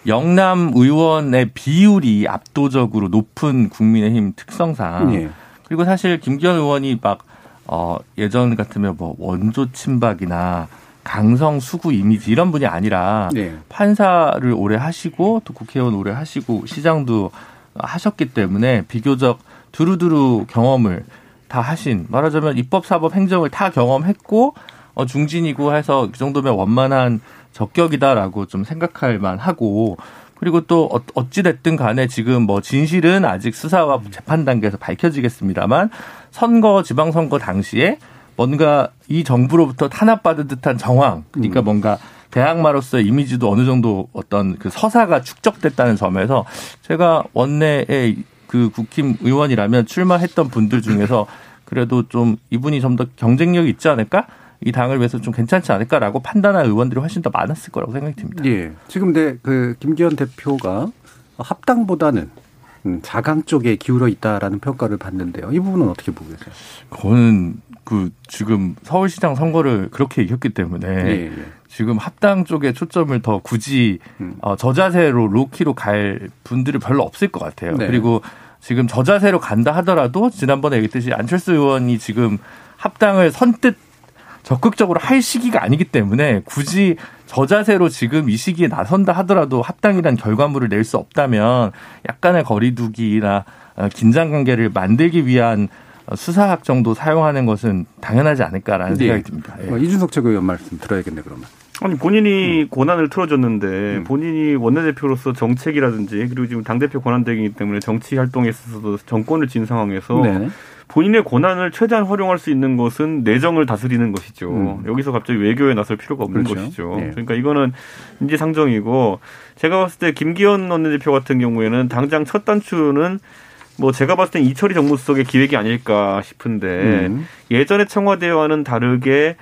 영남 의원의 비율이 압도적으로 높은 국민의힘 특성상 예. 그리고 사실 김기현 의원이 막 어, 예전 같으면 뭐 원조 친박이나 강성 수구 이미지 이런 분이 아니라 네. 판사를 오래 하시고 또 국회의원 오래 하시고 시장도 하셨기 때문에 비교적 두루두루 경험을 다 하신 말하자면 입법 사법 행정을 다 경험했고 어 중진이고 해서 그 정도면 원만한 적격이다라고 좀 생각할 만하고 그리고 또 어- 어찌됐든 간에 지금 뭐 진실은 아직 수사와 재판 단계에서 밝혀지겠습니다만 선거 지방선거 당시에 뭔가 이 정부로부터 탄압받은 듯한 정황 그러니까 뭔가 대항마로서의 이미지도 어느 정도 어떤 그 서사가 축적됐다는 점에서 제가 원내의 그 국힘 의원이라면 출마했던 분들 중에서 그래도 좀 이분이 좀 더 경쟁력이 있지 않을까? 이 당을 위해서 좀 괜찮지 않을까라고 판단한 의원들이 훨씬 더 많았을 거라고 생각이 듭니다. 예. 지금 근데 그 김기현 대표가 합당보다는 음, 자강 쪽에 기울어 있다라는 평가를 받는데요. 이 부분은 어떻게 보고 계세요? 그거는 그 지금 서울시장 선거를 그렇게 이겼기 때문에 예, 예. 지금 합당 쪽에 초점을 더 굳이 음. 어, 저자세로 로키로 갈 분들이 별로 없을 것 같아요. 네. 그리고 지금 저자세로 간다 하더라도 지난번에 얘기했듯이 안철수 의원이 지금 합당을 선뜻 적극적으로 할 시기가 아니기 때문에 굳이 저자세로 지금 이 시기에 나선다 하더라도 합당이란 결과물을 낼 수 없다면 약간의 거리두기나 어, 긴장 관계를 만들기 위한 어, 수사학 정도 사용하는 것은 당연하지 않을까라는 네. 생각이 듭니다. 예. 어, 이준석 최고위원 말씀 들어야겠네 그러면. 아니 본인이 음. 고난을 틀어줬는데 본인이 원내대표로서 정책이라든지 그리고 지금 당대표 권한 대행이기 때문에 정치 활동에 있어서도 정권을 쥔 상황에서 네. 본인의 권한을 최대한 활용할 수 있는 것은 내정을 다스리는 것이죠. 음. 여기서 갑자기 외교에 나설 필요가 없는 그렇죠. 것이죠. 예. 그러니까 이거는 인지상정이고 제가 봤을 때 김기현 원내대표 같은 경우에는 당장 첫 단추는 뭐 제가 봤을 땐 이철이 정무수석의 기획이 아닐까 싶은데 음. 예전의 청와대와는 다르게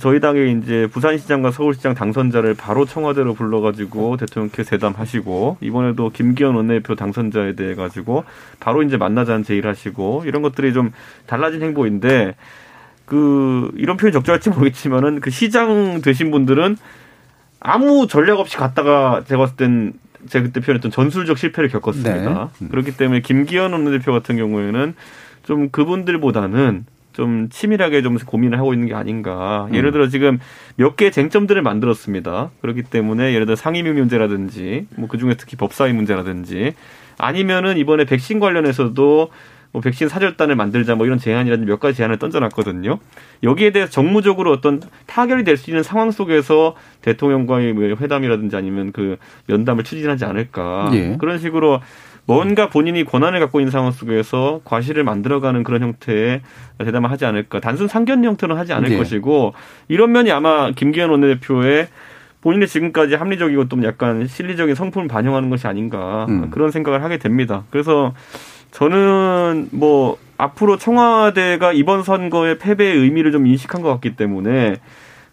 저희 당의 이제 부산시장과 서울시장 당선자를 바로 청와대로 불러가지고 대통령께 세담하시고 이번에도 김기현 원내대표 당선자에 대해 가지고 바로 이제 만나자는 제의를 하시고 이런 것들이 좀 달라진 행보인데 그 이런 표현이 적절할지 모르겠지만은 그 시장 되신 분들은 아무 전략 없이 갔다가 제가 봤을 땐 제가 그때 표현했던 전술적 실패를 겪었습니다. 네. 그렇기 때문에 김기현 원내대표 같은 경우에는 좀 그분들보다는 좀 치밀하게 좀 고민을 하고 있는 게 아닌가. 예를 들어 지금 몇 개의 쟁점들을 만들었습니다. 그렇기 때문에 예를 들어 상임위 문제라든지 뭐 그중에 특히 법사위 문제라든지 아니면은 이번에 백신 관련해서도 뭐 백신 사절단을 만들자 뭐 이런 제안이라든지 몇 가지 제안을 던져놨거든요. 여기에 대해서 정무적으로 어떤 타결이 될 수 있는 상황 속에서 대통령과의 뭐 회담이라든지 아니면 그 면담을 추진하지 않을까. 예. 그런 식으로 뭔가 본인이 권한을 갖고 있는 상황 속에서 과실을 만들어가는 그런 형태의 대담을 하지 않을까. 단순 상견 형태는 하지 않을 예. 것이고 이런 면이 아마 김기현 원내대표의 본인의 지금까지 합리적이고 또 약간 실리적인 성품을 반영하는 것이 아닌가 음. 그런 생각을 하게 됩니다. 그래서 저는 뭐 앞으로 청와대가 이번 선거의 패배의 의미를 좀 인식한 것 같기 때문에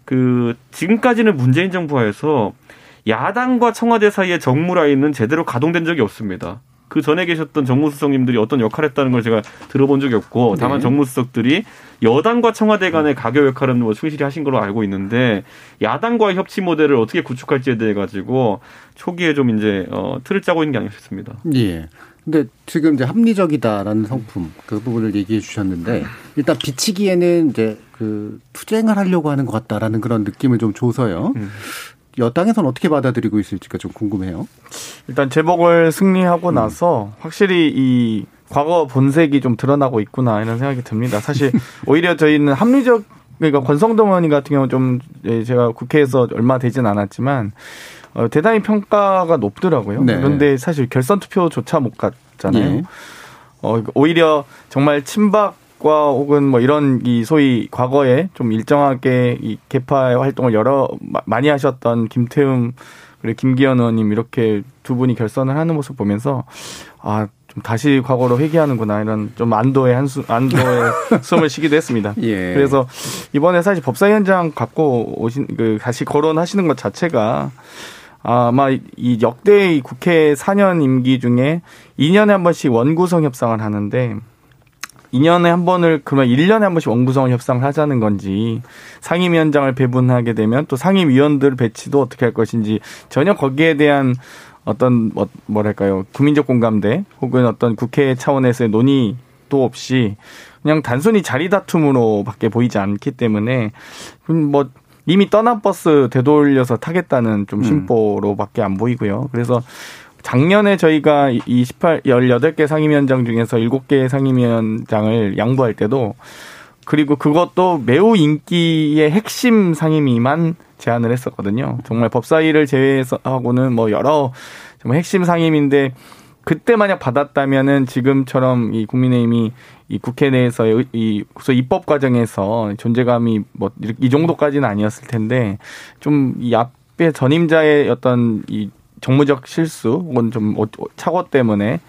그 지금까지는 문재인 정부하에서 야당과 청와대 사이의 정무 라인은 제대로 가동된 적이 없습니다. 그 전에 계셨던 정무수석님들이 어떤 역할을 했다는 걸 제가 들어본 적이 없고 다만 네. 정무수석들이 여당과 청와대 간의 가교 역할은 뭐 충실히 하신 걸로 알고 있는데 야당과의 협치 모델을 어떻게 구축할지에 대해 가지고 초기에 좀 이제 어 틀을 짜고 있는 게 아니었습니다. 예. 근데 지금 이제 합리적이다라는 성품 그 부분을 얘기해 주셨는데 일단 비치기에는 이제 그 투쟁을 하려고 하는 것 같다라는 그런 느낌을 좀 줘서요. 음. 여당에서는 어떻게 받아들이고 있을지가 좀 궁금해요. 일단 재보궐 승리하고 음. 나서 확실히 이 과거 본색이 좀 드러나고 있구나 이런 생각이 듭니다. 사실 오히려 저희는 합리적 그러니까 권성동 의원 같은 경우 좀 예, 제가 국회에서 얼마 되진 않았지만 어, 대단히 평가가 높더라고요. 네. 그런데 사실 결선 투표조차 못 갔잖아요. 예. 어, 오히려 정말 친박 과 혹은 뭐 이런 이 소위 과거에 좀 일정하게 이 개파 활동을 여러 마- 많이 하셨던 김태흠 그리고 김기현 의원님 이렇게 두 분이 결선을 하는 모습 보면서 아, 좀 다시 과거로 회귀하는구나 이런 좀 안도의 한숨 안도의 숨을 쉬기도 했습니다. 예. 그래서 이번에 사실 법사위원장 갖고 오신 그 다시 거론하시는 것 자체가 아마 이 역대 이 국회 4년 임기 중에 2년에 한 번씩 원구성 협상을 하는데 2년에 한 번을 그러면 1년에 한 번씩 원구성 협상을 하자는 건지 상임위원장을 배분하게 되면 또 상임위원들 배치도 어떻게 할 것인지 전혀 거기에 대한 어떤 뭐 뭐랄까요 국민적 공감대 혹은 어떤 국회 차원에서의 논의도 없이 그냥 단순히 자리 다툼으로밖에 보이지 않기 때문에 음, 뭐 이미 떠난 버스 되돌려서 타겠다는 좀 심보로밖에 안 보이고요. 그래서 작년에 저희가 이 18, 18개 상임위원장 중에서 7개 상임위원장을 양보할 때도 그리고 그것도 매우 인기의 핵심 상임위만 제안을 했었거든요. 정말 법사위를 제외해서 하고는 뭐 여러 정말 핵심 상임인데 그때 만약 받았다면은 지금처럼 이 국민의힘이 이 국회 내에서의 이 소위 입법 과정에서 존재감이 뭐 이 정도까지는 아니었을 텐데 좀 이 앞에 전임자의 어떤 이 정무적 실수 혹은 좀 어- 착오 때문에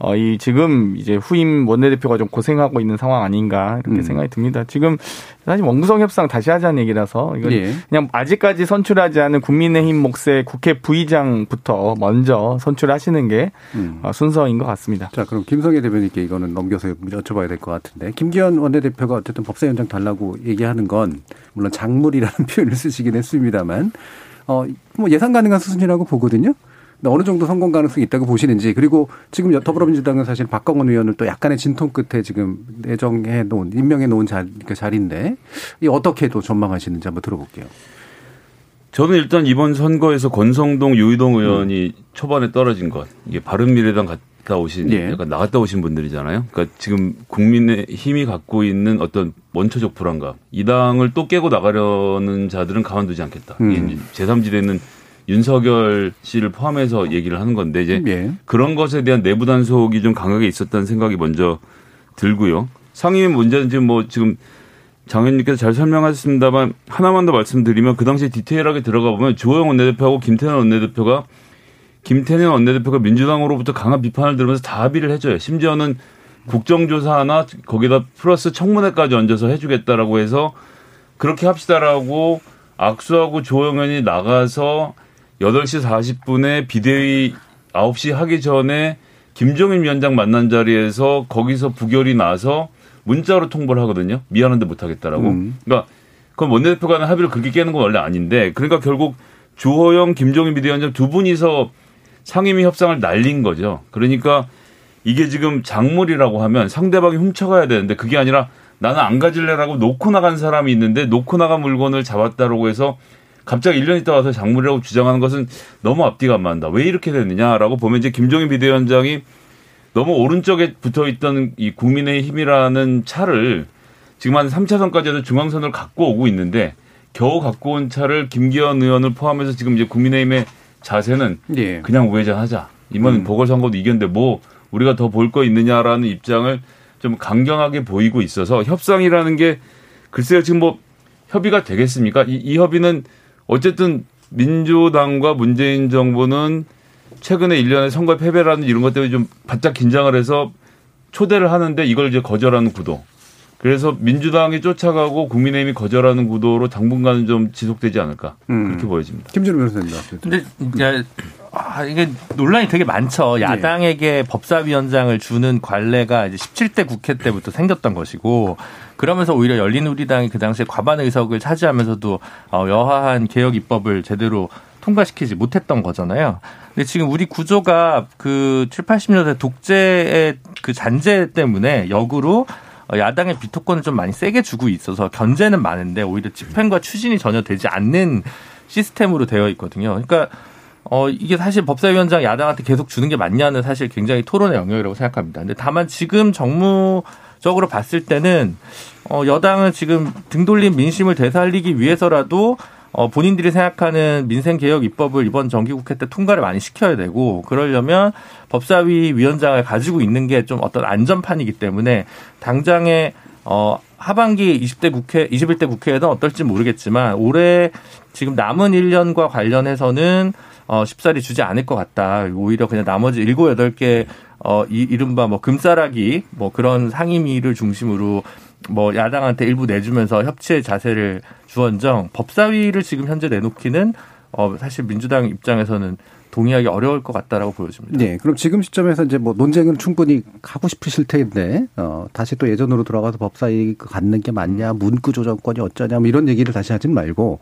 어, 이 지금 이제 후임 원내대표가 좀 고생하고 있는 상황 아닌가 이렇게 음. 생각이 듭니다. 지금 사실 원구성 협상 다시 하자는 얘기라서 이건 예. 그냥 아직까지 선출하지 않은 국민의힘 몫의 국회 부의장부터 먼저 선출하시는 게 음. 어, 순서인 것 같습니다. 자, 그럼 김성애 대변인께 이거는 넘겨서 여쭤봐야 될 것 같은데. 김기현 원내대표가 어쨌든 법사위원장 달라고 얘기하는 건 물론 작물이라는 표현을 쓰시긴 했습니다만 어, 뭐 예상 가능한 수준이라고 보거든요. 어느 정도 성공 가능성이 있다고 보시는지 그리고 지금 더불어민주당은 사실 박광원 의원을 또 약간의 진통 끝에 지금 내정해 놓은 임명해 놓은 자, 그 자리인데 이 어떻게 또 전망하시는지 한번 들어볼게요. 저는 일단 이번 선거에서 권성동, 유희동 의원이 초반에 떨어진 것 이게 바른미래당 갔다 오신 예. 약간 나갔다 오신 분들이잖아요. 그러니까 지금 국민의 힘이 갖고 있는 어떤 원초적 불안감 이 당을 또 깨고 나가려는 자들은 가만두지 않겠다. 음. 이제 제3지대는 윤석열 씨를 포함해서 얘기를 하는 건데 이제 예. 그런 것에 대한 내부 단속이 좀 강하게 있었다는 생각이 먼저 들고요. 상임위 문제는 지금 뭐 지금 장 의원님께서 잘 설명하셨습니다만 하나만 더 말씀드리면 그 당시에 디테일하게 들어가 보면 주호영 원내대표하고 김태년 원내대표가 김태년 원내대표가 민주당으로부터 강한 비판을 들으면서 다 합의를 해줘요. 심지어는 국정조사나 거기다 플러스 청문회까지 얹어서 해주겠다라고 해서 그렇게 합시다라고 악수하고 의원이 나가서 8시 40분에 비대위 9시 하기 전에 김종인 위원장 만난 자리에서 거기서 부결이 나서 문자로 통보를 하거든요. 미안한데 못하겠다라고. 음. 그러니까 그건 원내대표 간의 합의를 그렇게 깨는 건 원래 아닌데 그러니까 결국 주호영, 김종인 비대위원장 두 분이서 상임위 협상을 날린 거죠. 그러니까 이게 지금 작물이라고 하면 상대방이 훔쳐가야 되는데 그게 아니라 나는 안 가질래라고 놓고 나간 사람이 있는데 놓고 나간 물건을 잡았다라고 해서 갑자기 1년 있다 와서 작물이라고 주장하는 것은 너무 앞뒤가 안 맞는다. 왜 이렇게 됐느냐라고 보면 이제 김종인 비대위원장이 너무 오른쪽에 붙어 있던 이 국민의 힘이라는 차를 지금 한 3차선까지 해서 중앙선을 갖고 오고 있는데 겨우 갖고 온 차를 김기현 의원을 포함해서 지금 이제 국민의힘의 자세는 예. 그냥 우회전하자. 이번엔 음. 보궐선거도 이겼는데 뭐 우리가 더 볼 거 있느냐라는 입장을 좀 강경하게 보이고 있어서 협상이라는 게 글쎄요 지금 뭐 협의가 되겠습니까? 이, 이 협의는 어쨌든 민주당과 문재인 정부는 최근에 일련의 선거 패배라는 이런 것 때문에 좀 바짝 긴장을 해서 초대를 하는데 이걸 이제 거절하는 구도. 그래서 민주당이 쫓아가고 국민의힘이 거절하는 구도로 당분간은 좀 지속되지 않을까 음. 그렇게 보여집니다. 김준호 변호사님 나왔어요. 근데 이제 아, 이게 논란이 되게 많죠. 야당에게 법사위원장을 주는 관례가 이제 17대 국회 때부터 생겼던 것이고 그러면서 오히려 열린우리당이 그 당시에 과반 의석을 차지하면서도 어, 여하한 개혁 입법을 제대로 통과시키지 못했던 거잖아요. 근데 지금 우리 구조가 그 7, 80년대 독재의 그 잔재 때문에 역으로 야당의 비토권을 좀 많이 세게 주고 있어서 견제는 많은데 오히려 집행과 추진이 전혀 되지 않는 시스템으로 되어 있거든요. 그러니까 어, 이게 사실 법사위원장 야당한테 계속 주는 게 맞냐는 사실 굉장히 토론의 영역이라고 생각합니다. 근데 다만 지금 정무적으로 봤을 때는 어, 여당은 지금 등 돌린 민심을 되살리기 위해서라도 어, 본인들이 생각하는 민생개혁 입법을 이번 정기국회 때 통과를 많이 시켜야 되고 그러려면 법사위 위원장을 가지고 있는 게 좀 어떤 안전판이기 때문에 당장에 어, 하반기 20대 국회, 21대 국회에는 어떨지 모르겠지만 올해 지금 남은 1년과 관련해서는 어, 쉽사리 주지 않을 것 같다. 오히려 그냥 나머지 7, 8개 어, 이, 이른바 뭐 금싸라기 뭐 그런 상임위를 중심으로 뭐 야당한테 일부 내주면서 협치의 자세를 주언정 법사위를 지금 현재 내놓기는 어, 사실 민주당 입장에서는 동의하기 어려울 것 같다라고 보여집니다. 네, 그럼 지금 시점에서 이제 뭐 논쟁을 충분히 하고 싶으실 텐데 어, 다시 또 예전으로 돌아가서 법사위 갖는 게 맞냐, 문구 조정권이 어쩌냐, 뭐 이런 얘기를 다시 하진 말고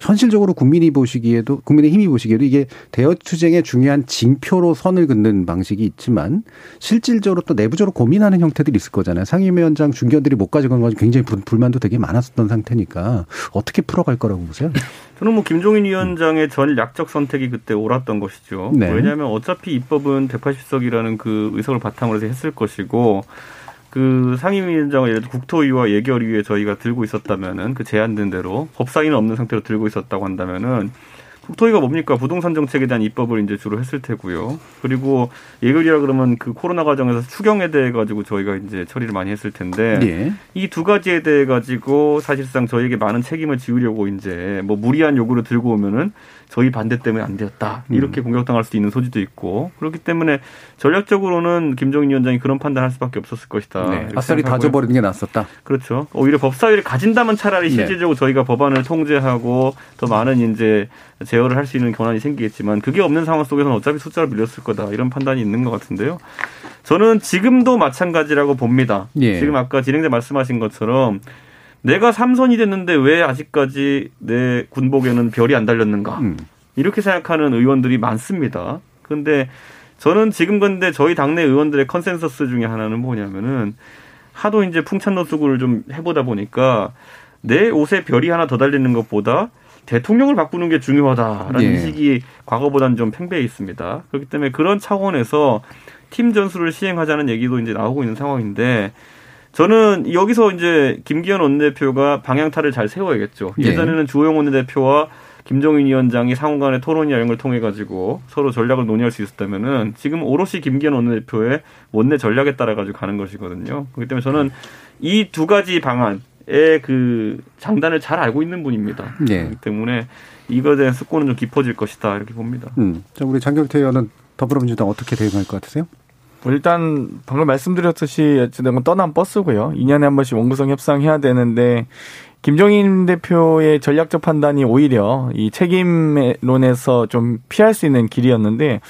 현실적으로 국민이 보시기에도 국민의 힘이 보시기에도 이게 대여 투쟁의 중요한 징표로 선을 긋는 방식이 있지만 실질적으로 또 내부적으로 고민하는 형태들이 있을 거잖아요. 상임위원장 중견들이 못 가져간 건 굉장히 불만도 되게 많았었던 상태니까 어떻게 풀어갈 거라고 보세요? 저는 뭐 김종인 위원장의 전략적 선택이 그때 옳았던 것이죠. 네. 왜냐하면 어차피 입법은 180석이라는 그 의석을 바탕으로 해서 했을 것이고 그 상임위원장을 예를 들어 국토위와 예결위에 저희가 들고 있었다면은 그 제한된 대로 법사위는 없는 상태로 들고 있었다고 한다면은 국토위가 뭡니까? 부동산 정책에 대한 입법을 이제 주로 했을 테고요. 그리고 예결이라 그러면 그 코로나 과정에서 추경에 대해 가지고 저희가 이제 처리를 많이 했을 텐데 네. 이두 가지에 대해 가지고 사실상 저희에게 많은 책임을 지우려고 이제 뭐 무리한 요구를 들고 오면은 저희 반대 때문에 안 되었다. 이렇게 음. 공격당할 수도 있는 소지도 있고 그렇기 때문에 전략적으로는 김정인 위원장이 그런 판단할 수밖에 없었을 것이다. 네. 아싸리 다져버리는 게 낫었다. 그렇죠. 오히려 법사위를 가진다면 차라리 네. 실질적으로 네. 저희가 법안을 통제하고 더 많은 이제 제어를 할 수 있는 권한이 생기겠지만 그게 없는 상황 속에서는 어차피 숫자로 밀렸을 거다. 이런 판단이 있는 것 같은데요. 저는 지금도 마찬가지라고 봅니다. 예. 지금 아까 진행자 말씀하신 것처럼 내가 삼선이 됐는데 왜 아직까지 내 군복에는 별이 안 달렸는가? 음. 이렇게 생각하는 의원들이 많습니다. 그런데 저는 지금 근데 저희 당내 의원들의 컨센서스 중에 하나는 뭐냐면은 하도 이제 풍찬노숙을 좀 해보다 보니까 내 옷에 별이 하나 더 달리는 것보다 대통령을 바꾸는 게 중요하다라는 예. 인식이 과거보다는 좀 팽배해 있습니다. 그렇기 때문에 그런 차원에서 팀 전술을 시행하자는 얘기도 이제 나오고 있는 상황인데 저는 여기서 이제 김기현 원내대표가 방향타를 잘 세워야겠죠. 예. 예전에는 주호영 원내대표와 김정인 위원장이 상원 간의 토론이나 이런 걸 통해 가지고 서로 전략을 논의할 수 있었다면은 지금 오롯이 김기현 원내대표의 원내 전략에 따라 가지고 가는 것이거든요. 그렇기 때문에 저는 이 두 가지 방안의 그 장단을 잘 알고 있는 분입니다. 예. 그렇기 때문에 이거에 대한 숙고는 좀 깊어질 것이다 이렇게 봅니다. 음. 자, 우리 장경태 의원은 더불어민주당 어떻게 대응할 것 같으세요? 뭐 일단 방금 말씀드렸듯이 어쨌든 떠난 버스고요. 2년에 한 번씩 원구성 협상해야 되는데 김종인 대표의 전략적 판단이 오히려 이 책임론에서 좀 피할 수 있는 길이었는데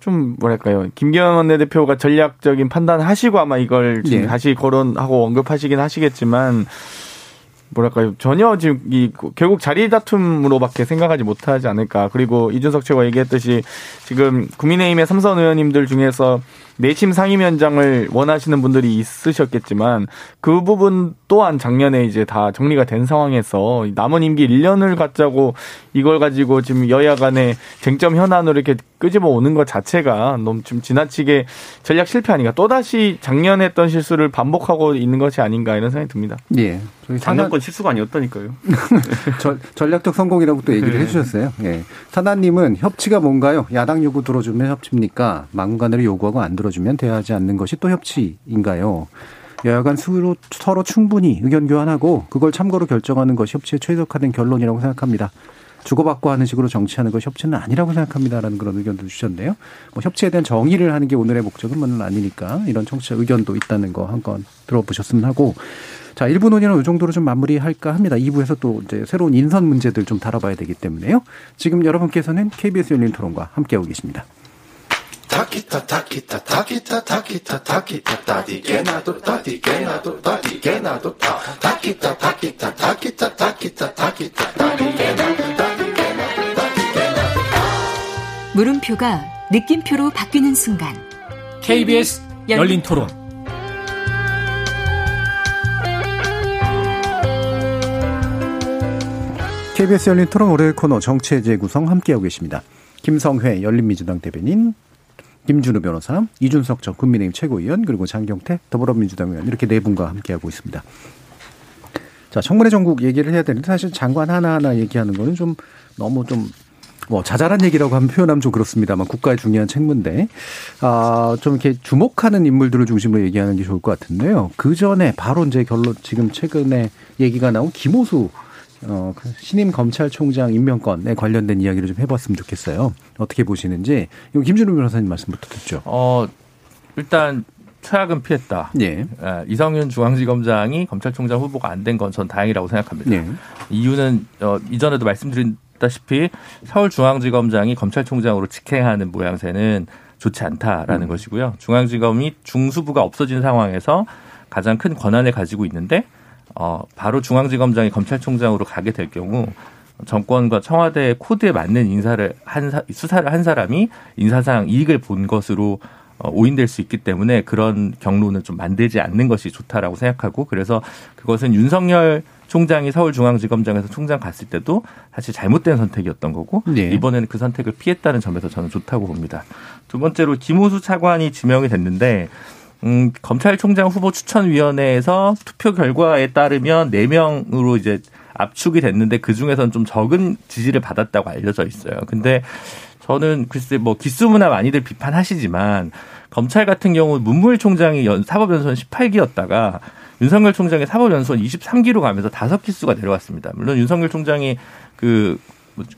좀 뭐랄까요 김기현 원내대표가 전략적인 판단하시고 아마 이걸 지금 네. 다시 거론하고 언급하시긴 하시겠지만 뭐랄까요? 전혀 지금 이 결국 자리 다툼으로밖에 생각하지 못하지 않을까. 그리고 이준석 최고 얘기했듯이 지금 국민의힘의 삼선 의원님들 중에서 내심 상임위원장을 원하시는 분들이 있으셨겠지만 그 부분 또한 작년에 이제 다 정리가 된 상황에서 남은 임기 1년을 갖자고 이걸 가지고 지금 여야 간의 쟁점 현안으로 이렇게 끄집어 오는 것 자체가 너무 좀 지나치게 전략 실패 아닌가 또다시 작년에 했던 실수를 반복하고 있는 것이 아닌가 이런 생각이 듭니다. 예. 작년 건 실수가 아니었다니까요. 전략적 성공이라고 또 얘기를 네. 해주셨어요. 예. 사나님은 협치가 뭔가요? 야당 요구 들어주면 협치입니까? 망간으로 요구하고 안 들어 들어주면 대화하지 않는 것이 또 협치인가요? 여야간 서로, 서로 충분히 의견 교환하고 그걸 참고로 결정하는 것이 협치에 최적화된 결론이라고 생각합니다. 주고받고 하는 식으로 정치하는 것이 협치는 아니라고 생각합니다라는 그런 의견도 주셨네요. 뭐 협치에 대한 정의를 하는 게 오늘의 목적은 아니니까 이런 청취자 의견도 있다는 거 한 건 들어보셨으면 하고 자, 1부 논의는 이 정도로 좀 마무리할까 합니다. 2부에서 또 이제 새로운 인선 문제들 좀 다뤄봐야 되기 때문에요. 지금 여러분께서는 KBS 열린 토론과 함께하고 계십니다. Takita takita takita takita takita ta디게 나도 ta디게 나도 ta디게 나도 타 takita takita takita takita takita ta디게 나도 ta디게 나도 ta디게 나도 물음표가 느낌표로 바뀌는 순간 KBS 열린 토론 KBS 열린 토론 월요일 코너 정치의 재구성 함께하고 계십니다. 김성회 열린민주당 대변인, 김준우 변호사, 이준석 전 국민의힘 최고위원, 그리고 장경태 더불어민주당 의원 이렇게 네 분과 함께하고 있습니다. 자, 청문회 전국 얘기를 해야 되는데 사실 장관 하나하나 얘기하는 거는 좀 너무 좀 뭐 자잘한 얘기라고 하면 표현하면 좀 그렇습니다만 국가의 중요한 책무인데 아좀 이렇게 주목하는 인물들을 중심으로 얘기하는 게 좋을 것 같은데요. 그 전에 바로 이제 결론 지금 최근에 얘기가 나온 김호수 어, 그 신임 검찰총장 임명권에 관련된 이야기를 좀 해봤으면 좋겠어요. 어떻게 보시는지. 이거 김준우 변호사님 말씀부터 듣죠. 어, 일단 최악은 피했다. 예. 예, 이성윤 중앙지검장이 검찰총장 후보가 안 된 건 전 다행이라고 생각합니다. 예. 이유는 어, 이전에도 말씀드렸다시피 서울중앙지검장이 검찰총장으로 직행하는 모양새는 좋지 않다라는 것이고요. 중앙지검이 중수부가 없어진 상황에서 가장 큰 권한을 가지고 있는데 어, 바로 중앙지검장이 검찰총장으로 가게 될 경우 정권과 청와대의 코드에 맞는 인사를 한 사- 수사를 한 사람이 인사상 이익을 본 것으로 어, 오인될 수 있기 때문에 그런 경로는 좀 만들지 않는 것이 좋다라고 생각하고 그래서 그것은 윤석열 총장이 서울중앙지검장에서 총장 갔을 때도 사실 잘못된 선택이었던 거고 네. 이번에는 그 선택을 피했다는 점에서 저는 좋다고 봅니다. 두 번째로 김호수 차관이 지명이 됐는데 음, 검찰총장 후보 추천위원회에서 투표 결과에 따르면 4명으로 이제 압축이 됐는데 그 중에서는 좀 적은 지지를 받았다고 알려져 있어요. 근데 저는 글쎄 뭐 기수문화 많이들 비판하시지만 검찰 같은 경우 문무일 총장이 연, 사법연수원 18기였다가 윤석열 총장이 사법연수원 23기로 가면서 다섯 기수가 내려왔습니다. 물론 윤석열 총장이 그뭐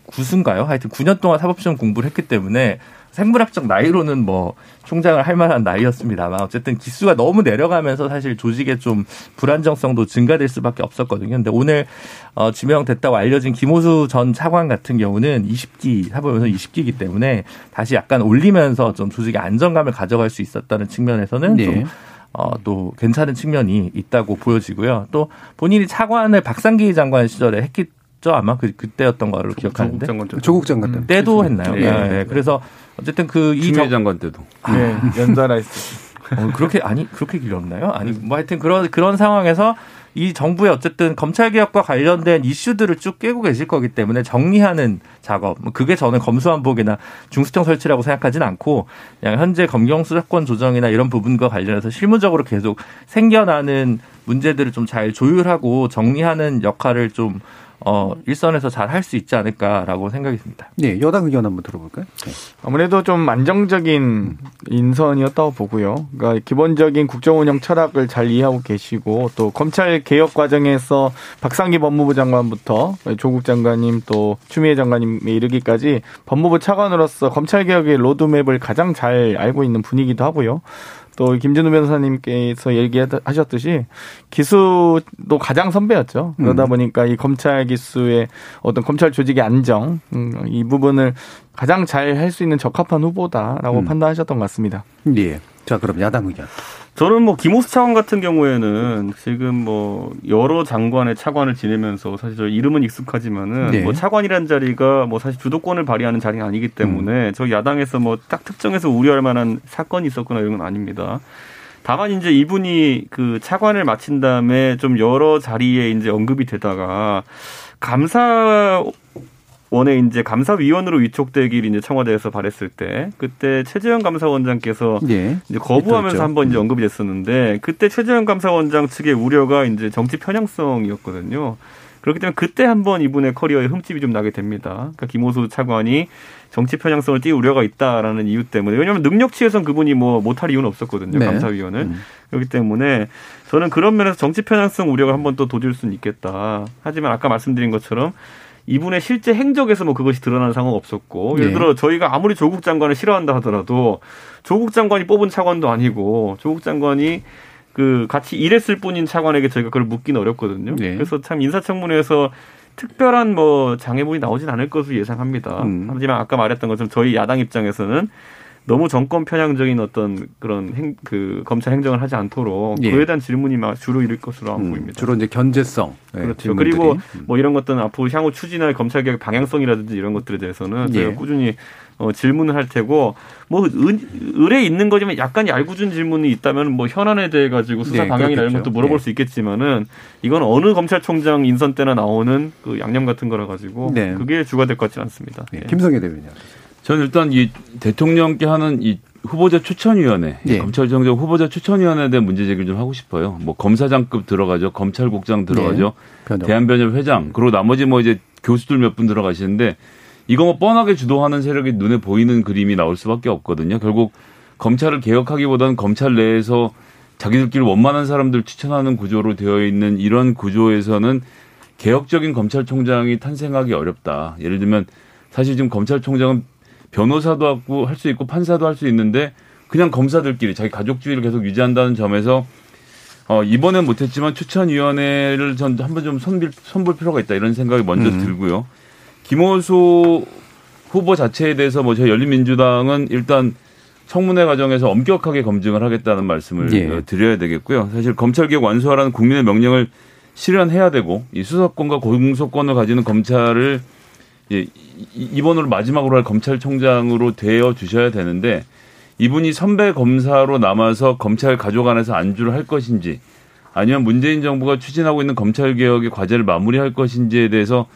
구순가요? 하여튼 9년 동안 사법시험 공부를 했기 때문에 생물학적 나이로는 뭐 총장을 할 만한 나이였습니다만 어쨌든 기수가 너무 내려가면서 사실 조직의 좀 불안정성도 증가될 수밖에 없었거든요. 근데 오늘 어 지명됐다고 알려진 김호수 전 차관 같은 경우는 20기 사법연수 20기이기 때문에 다시 약간 올리면서 좀 조직의 안정감을 가져갈 수 있었다는 측면에서는 네. 좀 어, 또 괜찮은 측면이 있다고 보여지고요. 또 본인이 차관을 박상기 장관 시절에 했 겠죠. 아마 그, 그때였던 걸로 기억하는데. 장관 때. 조국 장관 때. 때도 했나요? 예. 네. 네. 그래서 어쨌든 그이 장관 때도. 네, 연달아 있었죠. 어, 그렇게 아니 그렇게 길었나요? 아니 뭐 하여튼 그런 그런 상황에서 이 정부의 어쨌든 검찰 개혁과 관련된 이슈들을 쭉 깨고 계실 거기 때문에 정리하는 작업. 뭐 그게 저는 검수완복이나 중수청 설치라고 생각하진 않고 그냥 현재 검경 수사권 조정이나 이런 부분과 관련해서 실무적으로 계속 생겨나는 문제들을 좀 잘 조율하고 정리하는 역할을 좀 어, 일선에서 잘 할 수 있지 않을까라고 생각이 듭니다. 네, 여당 의견 한번 들어볼까요? 네. 아무래도 좀 안정적인 인선이었다고 보고요. 그러니까 기본적인 국정운영 철학을 잘 이해하고 계시고 또 검찰 개혁 과정에서 박상기 법무부 장관부터 조국 장관님 또 추미애 장관님에 이르기까지 법무부 차관으로서 검찰 개혁의 로드맵을 가장 잘 알고 있는 분이기도 하고요. 또 김준우 변호사님께서 얘기하셨듯이 기수도 가장 선배였죠. 그러다 보니까 이 검찰 기수의 어떤 검찰 조직의 안정 음, 이 부분을 가장 잘 할 수 있는 적합한 후보다라고 음. 판단하셨던 것 같습니다. 예. 자, 그럼 야당 의견. 저는 뭐 김호수 차관 같은 경우에는 지금 뭐 여러 장관의 차관을 지내면서 사실 저 이름은 익숙하지만은 네. 뭐 차관이라는 자리가 뭐 사실 주도권을 발휘하는 자리가 아니기 때문에 저 야당에서 뭐 딱 특정해서 우려할 만한 사건이 있었거나 이런 건 아닙니다. 다만 이제 이분이 그 차관을 마친 다음에 좀 여러 자리에 이제 언급이 되다가 감사 원에 이제 감사위원으로 위촉되길 이제 청와대에서 바랬을 때 그때 최재형 감사원장께서 예. 이제 거부하면서 있죠. 한번 이제 언급이 됐었는데 그때 최재형 감사원장 측의 우려가 이제 정치 편향성이었거든요. 그렇기 때문에 그때 한번 이분의 커리어에 흠집이 좀 나게 됩니다. 그러니까 김호수 차관이 정치 편향성을 띄울 우려가 있다라는 이유 때문에 왜냐하면 능력치에선 그분이 뭐 못할 이유는 없었거든요. 네. 감사위원을 음. 그렇기 때문에 저는 그런 면에서 정치 편향성 우려가 한번 또 돋을 수는 있겠다. 하지만 아까 말씀드린 것처럼 이분의 실제 행적에서 뭐 그것이 드러나는 상황은 없었고 예를 네. 들어 저희가 아무리 조국 장관을 싫어한다 하더라도 조국 장관이 뽑은 차관도 아니고 조국 장관이 그 같이 일했을 뿐인 차관에게 저희가 그걸 묻기는 어렵거든요. 네. 그래서 참 인사청문회에서 특별한 뭐 장애물이 나오진 않을 것으로 예상합니다. 음. 하지만 아까 말했던 것처럼 저희 야당 입장에서는 너무 정권 편향적인 어떤 그런 행, 그 검찰 행정을 하지 않도록 예. 그에 대한 질문이 막 주로 이를 것으로 안 음, 보입니다. 주로 이제 견제성. 네, 그렇죠. 질문들이. 그리고 음. 뭐 이런 것들은 앞으로 향후 추진할 검찰 개혁 방향성이라든지 이런 것들에 대해서는 저희가 예. 꾸준히 어, 질문을 할 테고 뭐 은, 을에 있는 거지만 약간 얄궂은 질문이 있다면 뭐 현안에 대해 가지고 수사 네, 방향이나 이런. 것도 물어볼 네. 수 있겠지만은 이건 어느 검찰총장 인선 때나 나오는 그 양념 같은 거라 가지고 네. 그게 주가 될 것 같지는 않습니다. 김성애 대변인. 저는 일단 이 대통령께 하는 이 후보자 추천위원회, 예. 검찰정정 후보자 추천위원회에 대한 문제 제기를 좀 하고 싶어요. 뭐 검사장급 들어가죠, 검찰국장 들어가죠, 변호사. 대한변협 회장, 그리고 나머지 뭐 이제 교수들 몇 분 들어가시는데 이거 뭐 뻔하게 주도하는 세력이 눈에 보이는 그림이 나올 수밖에 없거든요. 결국 검찰을 개혁하기보다는 검찰 내에서 자기들끼리 원만한 사람들 추천하는 구조로 되어 있는 이런 구조에서는 개혁적인 검찰총장이 탄생하기 어렵다. 예를 들면 사실 지금 검찰총장은 변호사도 하고 할 수 있고 판사도 할 수 있는데 그냥 검사들끼리 자기 가족주의를 계속 유지한다는 점에서 어, 이번엔 못했지만 추천위원회를 전 한번 좀 손빌, 손볼 필요가 있다 이런 생각이 먼저 음. 들고요. 김호수 후보 자체에 대해서 뭐 저희 열린민주당은 일단 청문회 과정에서 엄격하게 검증을 하겠다는 말씀을 예. 어, 드려야 되겠고요. 사실 검찰개혁 완수하라는 국민의 명령을 실현해야 되고 이 수사권과 공소권을 가지는 검찰을 예, 이- 이번으로 마지막으로 할 검찰총장으로 되어 주셔야 되는데 이분이 선배 검사로 남아서 검찰 가족 안에서 안주를 할 것인지 아니면 문재인 정부가 추진하고 있는 검찰 개혁의 과제를 마무리할 것인지에 대해서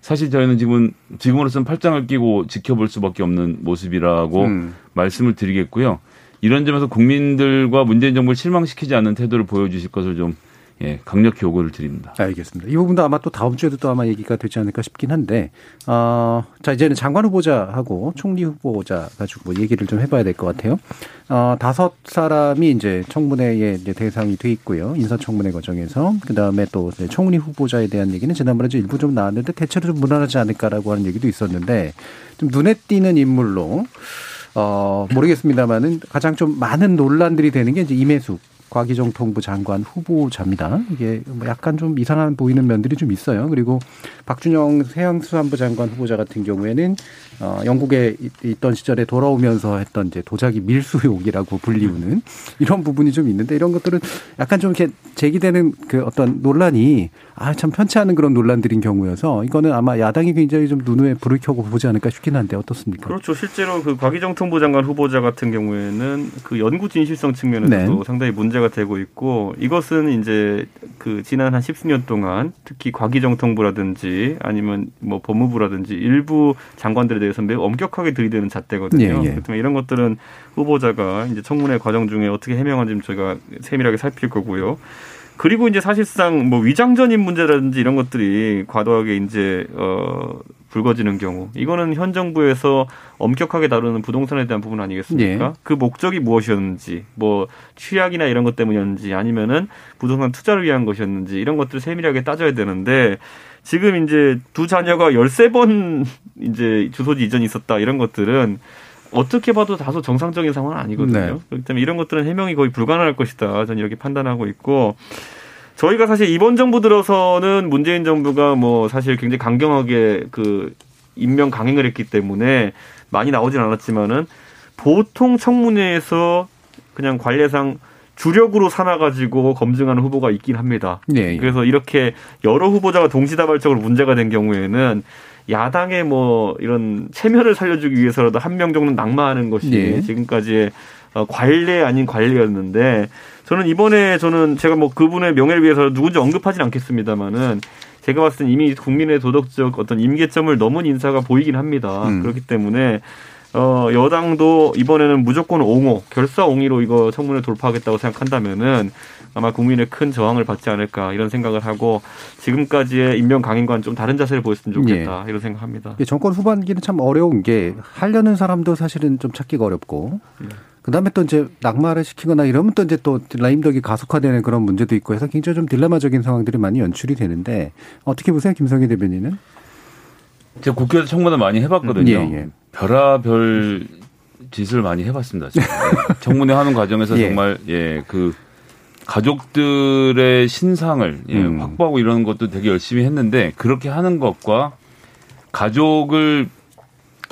사실 저희는 지금 지금으로서는 팔짱을 끼고 지켜볼 수밖에 없는 모습이라고 음. 말씀을 드리겠고요. 이런 점에서 국민들과 문재인 정부를 실망시키지 않는 태도를 보여주실 것을 좀 예, 강력히 요구를 드립니다. 알겠습니다. 이 부분도 아마 또 다음 주에도 또 아마 얘기가 되지 않을까 싶긴 한데, 어, 자, 이제는 장관 후보자하고 총리 후보자 가지고 뭐 얘기를 좀 해봐야 될 것 같아요. 어, 다섯 사람이 이제 청문회에 이제 대상이 돼 있고요. 인사청문회 과정에서. 그 다음에 또 이제 총리 후보자에 대한 얘기는 지난번에 좀 일부 좀 나왔는데 대체로 좀 무난하지 않을까라고 하는 얘기도 있었는데, 좀 눈에 띄는 인물로, 어, 모르겠습니다만은 가장 좀 많은 논란들이 되는 게 이제 임혜숙 과기정통부 장관 후보자입니다. 이게 뭐 약간 좀 이상한 보이는 면들이 좀 있어요. 그리고 박준영 해양수산부 장관 후보자 같은 경우에는 어, 영국에 있- 있던 시절에 돌아오면서 했던 이제 도자기 밀수욕이라고 불리우는 이런 부분이 좀 있는데 이런 것들은 약간 좀 이렇게 제기되는 그 어떤 논란이 아 참 편치 않은 그런 논란들인 경우여서 이거는 아마 야당이 굉장히 좀 눈에 불을 켜고 보지 않을까 싶긴 한데 어떻습니까? 그렇죠. 실제로 그 과기정통부 장관 후보자 같은 경우에는 그 연구 진실성 측면에서도 네. 상당히 문제가 되고 있고 이것은 이제 그 지난 한 십수 년 동안 특히 과기정통부라든지 아니면 뭐 법무부라든지 일부 장관들에 대해서 매우 엄격하게 들이대는 잣대거든요. 예, 예. 때문에 이런 것들은 후보자가 이제 청문회 과정 중에 어떻게 해명하는지 좀 저희가 세밀하게 살필 거고요. 그리고 이제 사실상 뭐 위장전입 문제라든지 이런 것들이 과도하게 이제 어 불거지는 경우 이거는 현 정부에서 엄격하게 다루는 부동산에 대한 부분 아니겠습니까? 예. 그 목적이 무엇이었는지 뭐 취약이나 이런 것 때문이었는지 아니면은 부동산 투자를 위한 것이었는지 이런 것들을 세밀하게 따져야 되는데 지금 이제 두 자녀가 13번 이제 주소지 이전이 있었다 이런 것들은 어떻게 봐도 다소 정상적인 상황은 아니거든요. 네. 그렇기 때문에 이런 것들은 해명이 거의 불가능할 것이다. 저는 이렇게 판단하고 있고 저희가 사실 이번 정부 들어서는 문재인 정부가 뭐 사실 굉장히 강경하게 그 임명 강행을 했기 때문에 많이 나오진 않았지만은 보통 청문회에서 그냥 관례상 주력으로 삼아가지고 검증하는 후보가 있긴 합니다. 예, 예. 그래서 이렇게 여러 후보자가 동시다발적으로 문제가 된 경우에는 야당의 뭐 이런 체면을 살려주기 위해서라도 한 명 정도는 낙마하는 것이 예. 지금까지의 어, 관례 아닌 관례였는데 저는 이번에 저는 제가 뭐 그분의 명예를 위해서 누군지 언급하진 않겠습니다만은 제가 봤을 땐 이미 국민의 도덕적 어떤 임계점을 넘은 인사가 보이긴 합니다. 음. 그렇기 때문에 어, 여당도 이번에는 무조건 옹호, 결사 옹위로 이거 청문회 돌파하겠다고 생각한다면은 아마 국민의 큰 저항을 받지 않을까 이런 생각을 하고 지금까지의 임명 강행과는 좀 다른 자세를 보였으면 좋겠다 이런 생각합니다. 이게 정권 후반기는 참 어려운 게 하려는 사람도 사실은 좀 찾기가 어렵고 그다음에 또 이제 낙마를 시키거나 이러면 또 이제 또 라임덕이 가속화되는 그런 문제도 있고 해서 굉장히 좀 딜레마적인 상황들이 많이 연출이 되는데 어떻게 보세요, 김성희 대변인은? 제가 국회에서 청문회 많이 해봤거든요. 예, 예. 별아별 짓을 많이 해봤습니다. 예. 청문회 하는 과정에서 예. 정말 예그 가족들의 신상을 예, 음. 확보하고 이러는 것도 되게 열심히 했는데 그렇게 하는 것과 가족을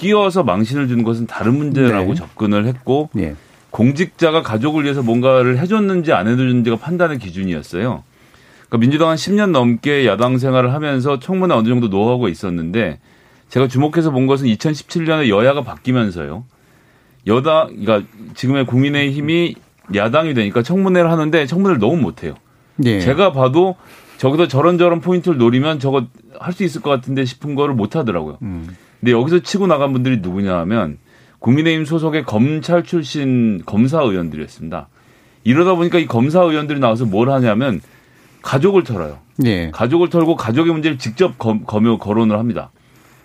끼어서 망신을 주는 것은 다른 문제라고 네. 접근을 했고 예. 공직자가 가족을 위해서 뭔가를 해줬는지 안 해줬는지가 판단의 기준이었어요. 그러니까 민주당은 10년 넘게 야당 생활을 하면서 청문회 어느 정도 노하우가 있었는데 제가 주목해서 본 것은 2017년에 여야가 바뀌면서요. 여당, 그러니까 지금의 국민의힘이 야당이 되니까 청문회를 하는데 청문회를 너무 못해요. 예. 제가 봐도 저기서 저런저런 포인트를 노리면 저거 할 수 있을 것 같은데 싶은 거를 못 하더라고요. 음. 근데 여기서 치고 나간 분들이 누구냐 하면 국민의힘 소속의 검찰 출신 검사 의원들이었습니다. 이러다 보니까 이 검사 의원들이 나와서 뭘 하냐면 가족을 털어요. 예. 가족을 털고 가족의 문제를 직접 검, 검, 거론을 합니다.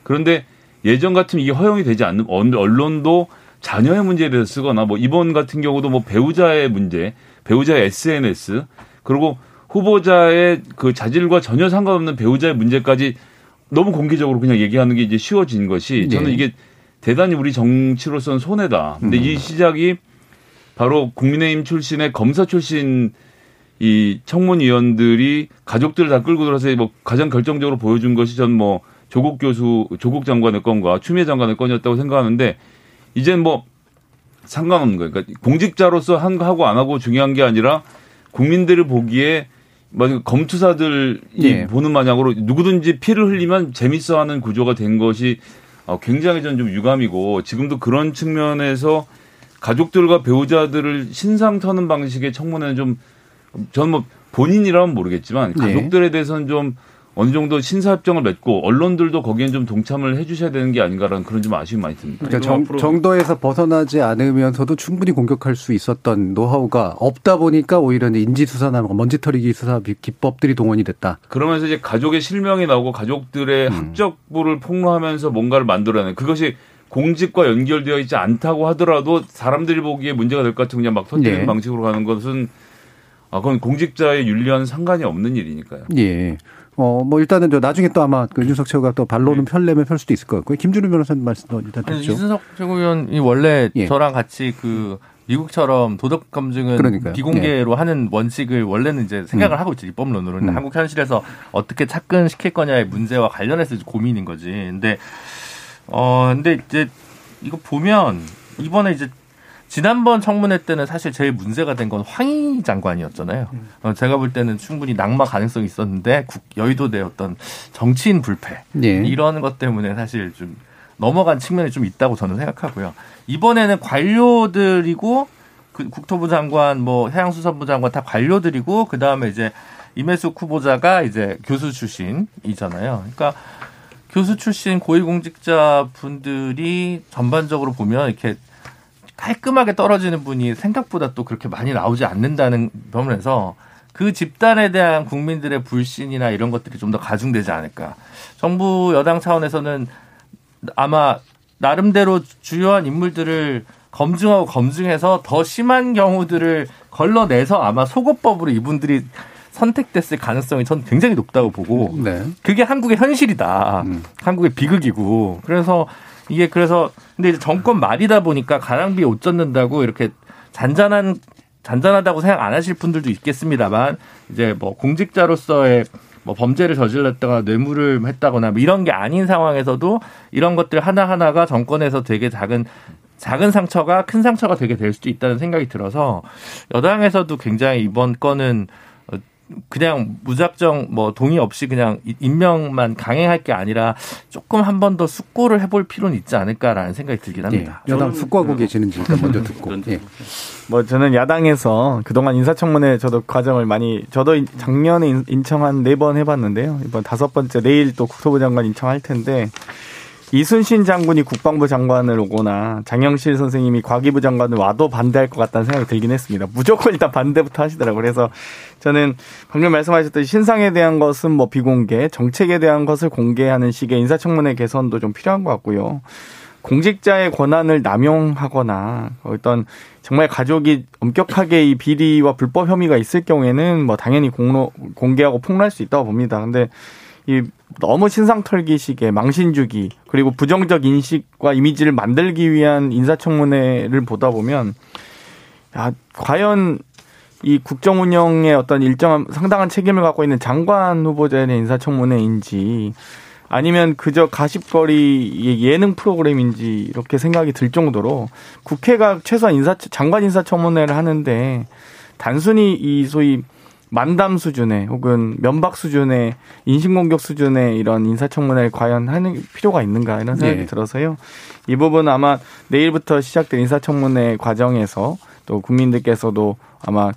그런데 예전 같으면 이게 허용이 되지 않는 언- 언론도 자녀의 문제에 대해서 쓰거나 뭐 이번 같은 경우도 뭐 배우자의 문제, 배우자의 SNS 그리고 후보자의 그 자질과 전혀 상관없는 배우자의 문제까지 너무 공개적으로 그냥 얘기하는 게 이제 쉬워진 것이 저는 네. 이게 대단히 우리 정치로서는 손해다. 근데 이 시작이 바로 국민의힘 출신의 검사 출신 이 청문위원들이 가족들을 다 끌고 들어서 뭐 가장 결정적으로 보여준 것이 전 뭐 조국 교수, 조국 장관의 건과 추미애 장관의 건이었다고 생각하는데 이젠 뭐 상관없는 거예요. 그러니까 공직자로서 한거 하고 안 하고 중요한 게 아니라 국민들을 보기에 뭐 검투사들이 예. 보는 마냥으로 누구든지 피를 흘리면 재밌어하는 구조가 된 것이 어, 굉장히 전 좀 유감이고 지금도 그런 측면에서 가족들과 배우자들을 신상 터는 방식의 청문회는 좀 저는 뭐 본인이라면 모르겠지만 네. 가족들에 대해서는 좀 어느 정도 신사협정을 맺고 언론들도 거기엔 좀 동참을 해주셔야 되는 게 아닌가라는 그런 좀 아쉬움이 많이 듭니다. 그러니까 정, 앞으로- 정도에서 벗어나지 않으면서도 충분히 공격할 수 있었던 노하우가 없다 보니까 오히려 인지수사나 뭐 먼지털이기 수사 비- 기법들이 동원이 됐다. 그러면서 이제 가족의 실명이 나오고 가족들의 음. 합적부를 폭로하면서 뭔가를 만들어내는 그것이 공직과 연결되어 있지 않다고 하더라도 사람들이 보기에 문제가 될 것 같은 그냥 막 터뜨리는 네. 방식으로 가는 것은 아 그건 공직자의 윤리와는 상관이 없는 일이니까요. 예. 어, 뭐 일단은 저 나중에 또 아마 그 윤석 최고가 또 반론은 펼려면 펼 수도 있을 것 같고요. 김준우 변호사님 말씀도 일단 듣죠. 이준석 최고위원이 원래 예. 저랑 같이 그 미국처럼 도덕 검증은 그러니까요. 예. 비공개로 하는 원칙을 원래는 이제 생각을 하고 있죠 입법론으로. 근데 음. 한국 현실에서 어떻게 착근시킬 거냐의 문제와 관련해서 고민인 거지. 근데 어 근데 이제 이거 보면 이번에 이제 지난번 청문회 때는 사실 제일 문제가 된 건 황희 장관이었잖아요. 어, 제가 볼 때는 충분히 낙마 가능성이 있었는데 국, 여의도의 어떤 정치인 불패 예. 이런 것 때문에 사실 좀 넘어간 측면이 좀 있다고 저는 생각하고요. 이번에는 관료들이고 그 국토부 장관, 뭐 해양수산부 장관 다 관료들이고 그 다음에 이제 임혜숙 후보자가 이제 교수 출신이잖아요. 그러니까 교수 출신 고위공직자 분들이 전반적으로 보면 이렇게 깔끔하게 떨어지는 분이 생각보다 또 그렇게 많이 나오지 않는다는 점에서 그 집단에 대한 국민들의 불신이나 이런 것들이 좀 더 가중되지 않을까. 정부 여당 차원에서는 아마 나름대로 주요한 인물들을 검증하고 검증해서 더 심한 경우들을 걸러내서 아마 속어법으로 이분들이 선택됐을 가능성이 전 굉장히 높다고 보고 네. 그게 한국의 현실이다. 음. 한국의 비극이고. 그래서 이게 그래서 근데 정권 말이다 보니까 가랑비에 옷 젖는다고 이렇게 잔잔한 잔잔하다고 생각 안 하실 분들도 있겠습니다만 이제 뭐 공직자로서의 뭐 범죄를 저질렀다거나 뇌물을 했다거나 뭐 이런 게 아닌 상황에서도 이런 것들 하나하나가 정권에서 되게 작은 작은 상처가 큰 상처가 되게 될 수도 있다는 생각이 들어서 여당에서도 굉장히 이번 건은 어, 그냥 무작정 뭐 동의 없이 그냥 임명만 강행할 게 아니라 조금 한 번 더 숙고를 해볼 필요는 있지 않을까라는 생각이 들긴 예. 합니다. 여당 숙고하고 계시는지 일단 먼저 듣고. 그런 예. 뭐 저는 야당에서 그동안 인사청문회 저도 과정을 많이 저도 작년에 인- 인청한 네 번 해봤는데요. 이번 다섯 번째 내일 또 국토부 장관 인청할 텐데 이순신 장군이 국방부 장관을 오거나 장영실 선생님이 과기부 장관을 와도 반대할 것 같다는 생각이 들긴 했습니다. 무조건 일단 반대부터 하시더라고요. 그래서 저는 방금 말씀하셨듯이 신상에 대한 것은 뭐 비공개, 정책에 대한 것을 공개하는 식의 인사청문회 개선도 좀 필요한 것 같고요. 공직자의 권한을 남용하거나 어떤 정말 가족이 엄격하게 이 비리와 불법 혐의가 있을 경우에는 뭐 당연히 공로, 공개하고 폭로할 수 있다고 봅니다. 근데 이 너무 신상 털기식의 망신주기 그리고 부정적 인식과 이미지를 만들기 위한 인사청문회를 보다 보면 야 과연 이 국정 운영에 어떤 일정한 상당한 책임을 갖고 있는 장관 후보자에 대한 인사청문회인지 아니면 그저 가십거리 예능 프로그램인지 이렇게 생각이 들 정도로 국회가 최소한 인사 장관 인사청문회를 하는데 단순히 이 소위 만담 수준의 혹은 면박 수준의 인신공격 수준의 이런 인사청문회를 과연 하는 필요가 있는가 이런 생각이 네. 들어서요. 이 부분은 아마 내일부터 시작될 인사청문회 과정에서 또 국민들께서도 아마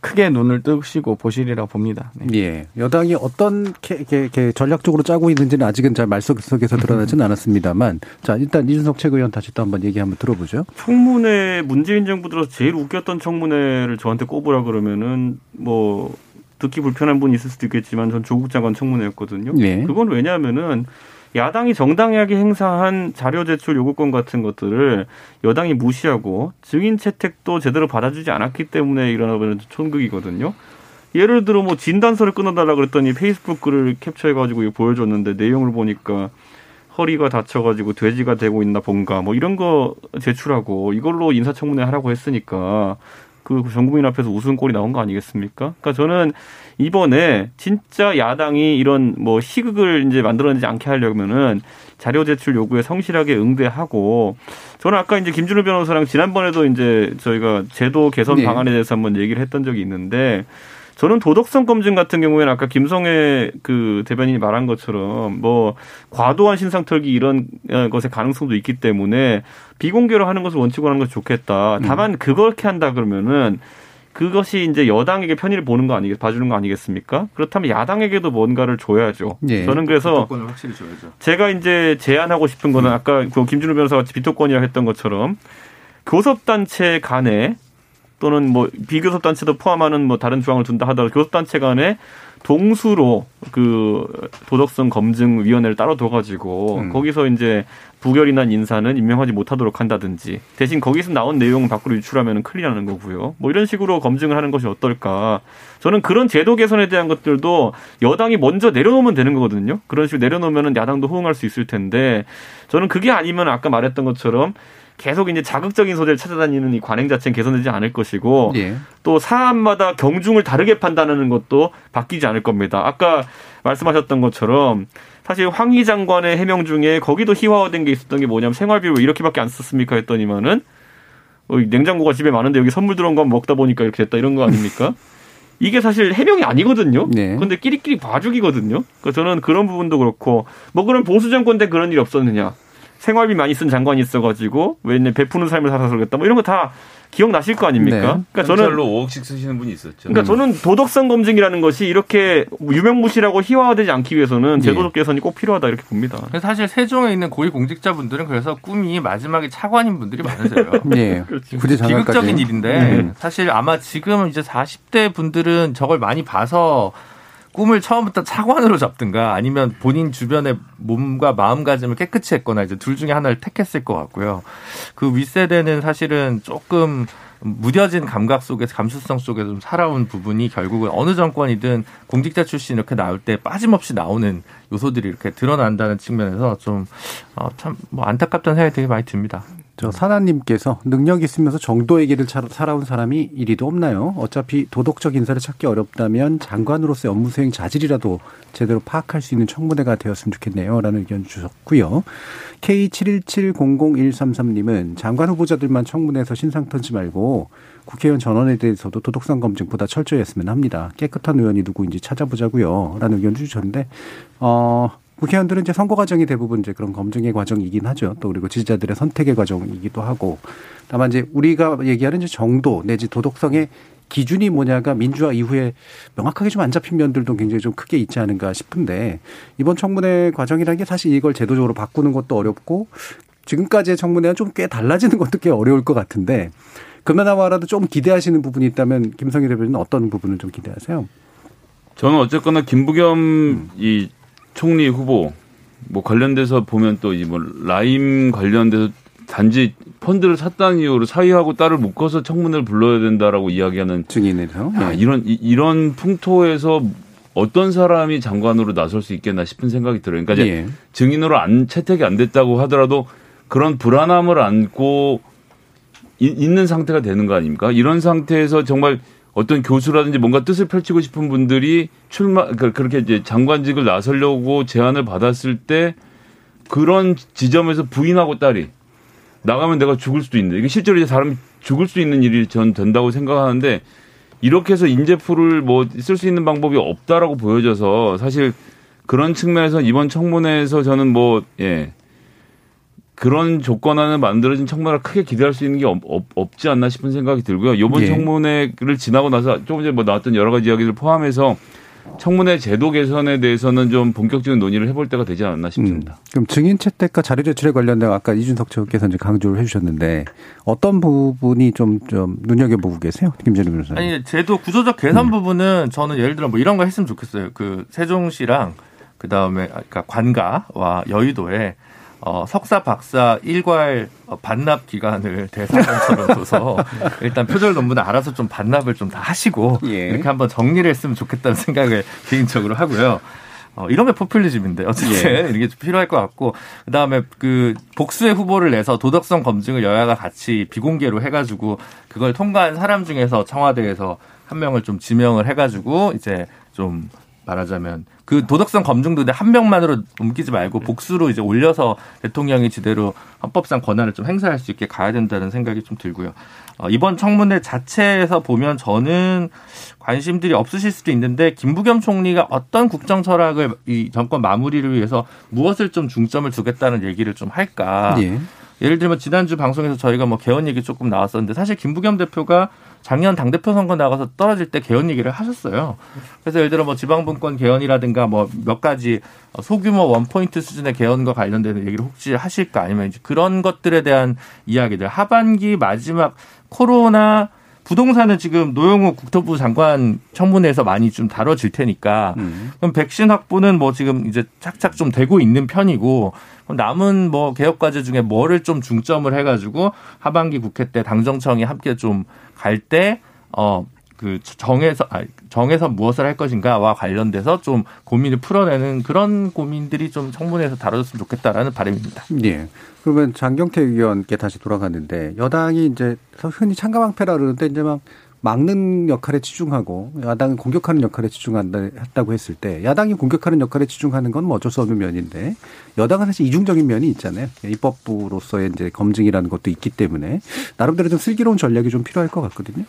크게 눈을 뜨시고 보시리라 봅니다. 네. 예. 여당이 어떤 게, 게, 게 전략적으로 짜고 있는지는 아직은 잘 말속에서 드러나지는 않았습니다만, 자 일단 이준석 최고위원 다시 또 한번 얘기 한번 들어보죠. 청문회 문재인 정부 들어서 제일 웃겼던 청문회를 저한테 꼽으라 그러면은 뭐 듣기 불편한 분이 있을 수도 있겠지만 전 조국 장관 청문회였거든요. 예. 그건 왜냐하면은 야당이 정당하게 행사한 자료 제출 요구권 같은 것들을 여당이 무시하고 증인 채택도 제대로 받아주지 않았기 때문에 일어나버린 촌극이거든요. 예를 들어 뭐 진단서를 끊어달라 그랬더니 페이스북 글을 캡처해가지고 보여줬는데 내용을 보니까 허리가 다쳐가지고 돼지가 되고 있나 본가 뭐 이런 거 제출하고 이걸로 인사청문회 하라고 했으니까 그 전국민 앞에서 웃음꼴이 나온 거 아니겠습니까? 그러니까 저는 이번에 진짜 야당이 이런 뭐 희극을 이제 만들어내지 않게 하려면은 자료 제출 요구에 성실하게 응대하고 저는 아까 이제 김준호 변호사랑 지난번에도 이제 저희가 제도 개선 네. 방안에 대해서 한번 얘기를 했던 적이 있는데 저는 도덕성 검증 같은 경우에는 아까 김성애 그 대변인이 말한 것처럼 뭐 과도한 신상 털기 이런 어, 것의 가능성도 있기 때문에 비공개로 하는 것을 원칙으로 하는 것이 좋겠다. 다만 음. 그렇게 한다 그러면은 그것이 이제 여당에게 편의를 보는 거 아니겠, 봐주는 거 아니겠습니까? 그렇다면 야당에게도 뭔가를 줘야죠. 예. 저는 그래서 제가 이제 제안하고 싶은 거는 아까 그 김준호 변호사가 비토권이라고 했던 것처럼 교섭단체 간에 또는 뭐 비교섭단체도 포함하는 뭐 다른 조항을 둔다 하더라도 교섭단체 간에 동수로 그 도덕성 검증 위원회를 따로 둬가지고 음. 거기서 이제 부결이 난 인사는 임명하지 못하도록 한다든지 대신 거기서 나온 내용은 밖으로 유출하면 큰일 나는 거고요. 뭐 이런 식으로 검증을 하는 것이 어떨까. 저는 그런 제도 개선에 대한 것들도 여당이 먼저 내려놓으면 되는 거거든요. 그런 식으로 내려놓으면 야당도 호응할 수 있을 텐데 저는 그게 아니면 아까 말했던 것처럼 계속 이제 자극적인 소재를 찾아다니는 이 관행 자체는 개선되지 않을 것이고 예. 또 사안마다 경중을 다르게 판단하는 것도 바뀌지 않을 겁니다. 아까 말씀하셨던 것처럼 사실 황희 장관의 해명 중에 거기도 희화화된 게 있었던 게 뭐냐면 생활비를 왜 이렇게밖에 안 썼습니까 했더니만은 어, 냉장고가 집에 많은데 여기 선물 들어온 거 먹다 보니까 이렇게 됐다 이런 거 아닙니까? 이게 사실 해명이 아니거든요. 네. 근데 끼리끼리 봐주기거든요. 그러니까 저는 그런 부분도 그렇고 뭐 그런 보수 정권 때 그런 일이 없었느냐? 생활비 많이 쓴 장관이 있어가지고 왜 베푸는 삶을 살아서 그러겠다 뭐 이런 거 다 기억나실 거 아닙니까? 네. 그러니까 저는 5억씩 쓰시는 분이 있었죠. 그러니까 저는 도덕성 검증이라는 것이 이렇게 유명무실하고 희화화되지 않기 위해서는 제도적 네. 개선이 꼭 필요하다 이렇게 봅니다. 사실 세종에 있는 고위 공직자분들은 그래서 꿈이 마지막에 차관인 분들이 많으세요. 네. 그렇죠. 비극적인 일인데 네. 사실 아마 지금 이제 40대 분들은 저걸 많이 봐서 꿈을 처음부터 차관으로 잡든가 아니면 본인 주변의 몸과 마음가짐을 깨끗이 했거나 이제 둘 중에 하나를 택했을 것 같고요. 그 윗세대는 사실은 조금 무뎌진 감각 속에서 감수성 속에서 좀 살아온 부분이 결국은 어느 정권이든 공직자 출신 이렇게 나올 때 빠짐없이 나오는 요소들이 이렇게 드러난다는 측면에서 좀 어, 참뭐 안타깝다는 생각이 되게 많이 듭니다. 저 사나님께서 능력 있으면서 정도의 길을 살아온 사람이 이리도 없나요? 어차피 도덕적 인사를 찾기 어렵다면 장관으로서의 업무 수행 자질이라도 제대로 파악할 수 있는 청문회가 되었으면 좋겠네요. 라는 의견 주셨고요. K77000133님은 장관 후보자들만 청문회에서 신상 턴지 말고 국회의원 전원에 대해서도 도덕성 검증보다 철저히 했으면 합니다. 깨끗한 의원이 누구인지 찾아보자고요. 라는 의견 주셨는데, 어, 국회의원들은 이제 선거 과정이 대부분 이제 그런 검증의 과정이긴 하죠. 또 그리고 지지자들의 선택의 과정이기도 하고. 다만 이제 우리가 얘기하는 이제 정도 내지 도덕성의 기준이 뭐냐가 민주화 이후에 명확하게 좀 안 잡힌 면들도 굉장히 좀 크게 있지 않은가 싶은데 이번 청문회 과정이라는 게 사실 이걸 제도적으로 바꾸는 것도 어렵고 지금까지의 청문회와 좀 꽤 달라지는 것도 꽤 어려울 것 같은데 그나마라도 좀 기대하시는 부분이 있다면 김성희 대표는 어떤 부분을 좀 기대하세요? 저는 어쨌거나 김부겸 음. 이 총리 후보 뭐 관련돼서 보면 또 이 뭐 라임 관련돼서 단지 펀드를 샀다는 이유로 사위하고 딸을 묶어서 청문회를 불러야 된다라고 이야기하는 증인에서 아, 이런 이, 이런 풍토에서 어떤 사람이 장관으로 나설 수 있겠나 싶은 생각이 들어요. 그러니까 이제 예. 증인으로 안 채택이 안 됐다고 하더라도 그런 불안함을 안고 이, 있는 상태가 되는 거 아닙니까? 이런 상태에서 정말 어떤 교수라든지 뭔가 뜻을 펼치고 싶은 분들이 출마 그- 그렇게 이제 장관직을 나서려고 제안을 받았을 때 그런 지점에서 부인하고 딸이 나가면 내가 죽을 수도 있는데 이게 실제로 이제 사람이 죽을 수 있는 일이 전 된다고 생각하는데 이렇게 해서 인재풀을 뭐 쓸 수 있는 방법이 없다라고 보여져서 사실 그런 측면에서 이번 청문회에서 저는 뭐 예. 그런 조건 안에 만들어진 청문회를 크게 기대할 수 있는 게 없, 없, 지 않나 싶은 생각이 들고요. 이번 예. 청문회를 지나고 나서 조금 전에 뭐 나왔던 여러 가지 이야기를 포함해서 청문회 제도 개선에 대해서는 좀 본격적인 논의를 해볼 때가 되지 않았나 음, 싶습니다. 그럼 증인 채택과 자료 제출에 관련된 아까 이준석 측께서 이제 강조를 해주셨는데 어떤 부분이 좀, 좀 눈여겨보고 계세요? 김재룡 변호사님. 아니 제도 구조적 개선 부분은 저는 예를 들어 뭐 이런 거 했으면 좋겠어요. 그 세종시랑 그 다음에 그러니까 관가와 여의도에 어, 석사 박사 일괄 어, 반납 기간을 대사관처럼 둬서 일단 표절 논문을 알아서 좀 반납을 좀 다 하시고 예. 이렇게 한번 정리를 했으면 좋겠다는 생각을 개인적으로 하고요. 어, 이런 게 포퓰리즘인데 어쨌든 이게 좀 필요할 것 같고 그다음에 그 복수의 후보를 내서 도덕성 검증을 여야가 같이 비공개로 해가지고 그걸 통과한 사람 중에서 청와대에서 한 명을 좀 지명을 해가지고 이제 좀 말하자면 그 도덕성 검증도 한 명만으로 옮기지 말고 복수로 이제 올려서 대통령이 제대로 헌법상 권한을 좀 행사할 수 있게 가야 된다는 생각이 좀 들고요. 어, 이번 청문회 자체에서 보면 저는 관심들이 없으실 수도 있는데 김부겸 총리가 어떤 국정 철학을 이 정권 마무리를 위해서 무엇을 좀 중점을 두겠다는 얘기를 좀 할까. 예. 예를 들면 지난주 방송에서 저희가 뭐 개헌 얘기 조금 나왔었는데 사실 김부겸 대표가 작년 당대표 선거 나가서 떨어질 때 개헌 얘기를 하셨어요. 그래서 예를 들어 뭐 지방분권 개헌이라든가 뭐 몇 가지 소규모 원포인트 수준의 개헌과 관련된 얘기를 혹시 하실까 아니면 이제 그런 것들에 대한 이야기들 하반기 마지막 코로나 부동산은 지금 노영우 국토부 장관 청문회에서 많이 좀 다뤄질 테니까 그럼 백신 확보는 뭐 지금 이제 착착 좀 되고 있는 편이고 남은 뭐 개혁 과제 중에 뭐를 좀 중점을 해가지고 하반기 국회 때 당정청이 함께 좀 갈 때 어 그 정해서 아 정해서 무엇을 할 것인가와 관련돼서 좀 고민을 풀어내는 그런 고민들이 좀 청문회에서 다뤄졌으면 좋겠다라는 바람입니다. 예. 그러면 장경태 의원께 다시 돌아가는데 여당이 이제 흔히 창가방패라 그러는데 이제 막 막는 역할에 치중하고 야당은 공격하는 역할에 치중한다고 했을 때 야당이 공격하는 역할에 치중하는 건 뭐 어쩔 수 없는 면인데 여당은 사실 이중적인 면이 있잖아요. 입법부로서의 이제 검증이라는 것도 있기 때문에 나름대로 좀 슬기로운 전략이 좀 필요할 것 같거든요.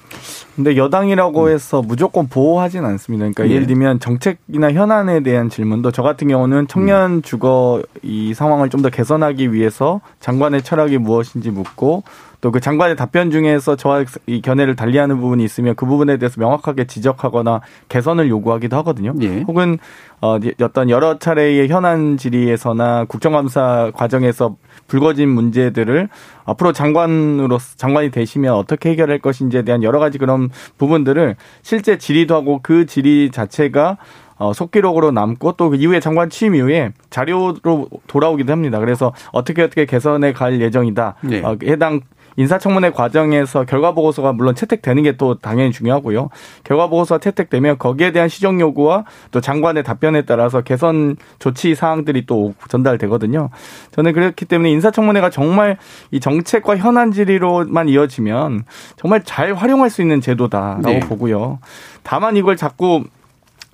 근데 여당이라고 해서 무조건 보호하진 않습니다. 그러니까 예. 예를 들면 정책이나 현안에 대한 질문도 저 같은 경우는 청년 주거 이 상황을 좀 더 개선하기 위해서 장관의 철학이 무엇인지 묻고 또 그 장관의 답변 중에서 저와 이 견해를 달리하는 부분이 있으면 그 부분에 대해서 명확하게 지적하거나 개선을 요구하기도 하거든요. 예. 혹은 어 어떤 여러 차례의 현안 질의에서나 국정감사 과정에서 불거진 문제들을 앞으로 장관으로 장관이 되시면 어떻게 해결할 것인지에 대한 여러 가지 그런 부분들을 실제 질의도 하고 그 질의 자체가 어, 속기록으로 남고 또 그 이후에 장관 취임 이후에 자료로 돌아오기도 합니다. 그래서 어떻게 어떻게 개선해 갈 예정이다. 네. 어, 해당 인사청문회 과정에서 결과 보고서가 물론 채택되는 게 또 당연히 중요하고요. 결과 보고서가 채택되면 거기에 대한 시정 요구와 또 장관의 답변에 따라서 개선 조치 사항들이 또 전달되거든요. 저는 그렇기 때문에 인사청문회가 정말 이 정책과 현안 질의로만 이어지면 정말 잘 활용할 수 있는 제도다라고 네. 보고요. 다만 이걸 자꾸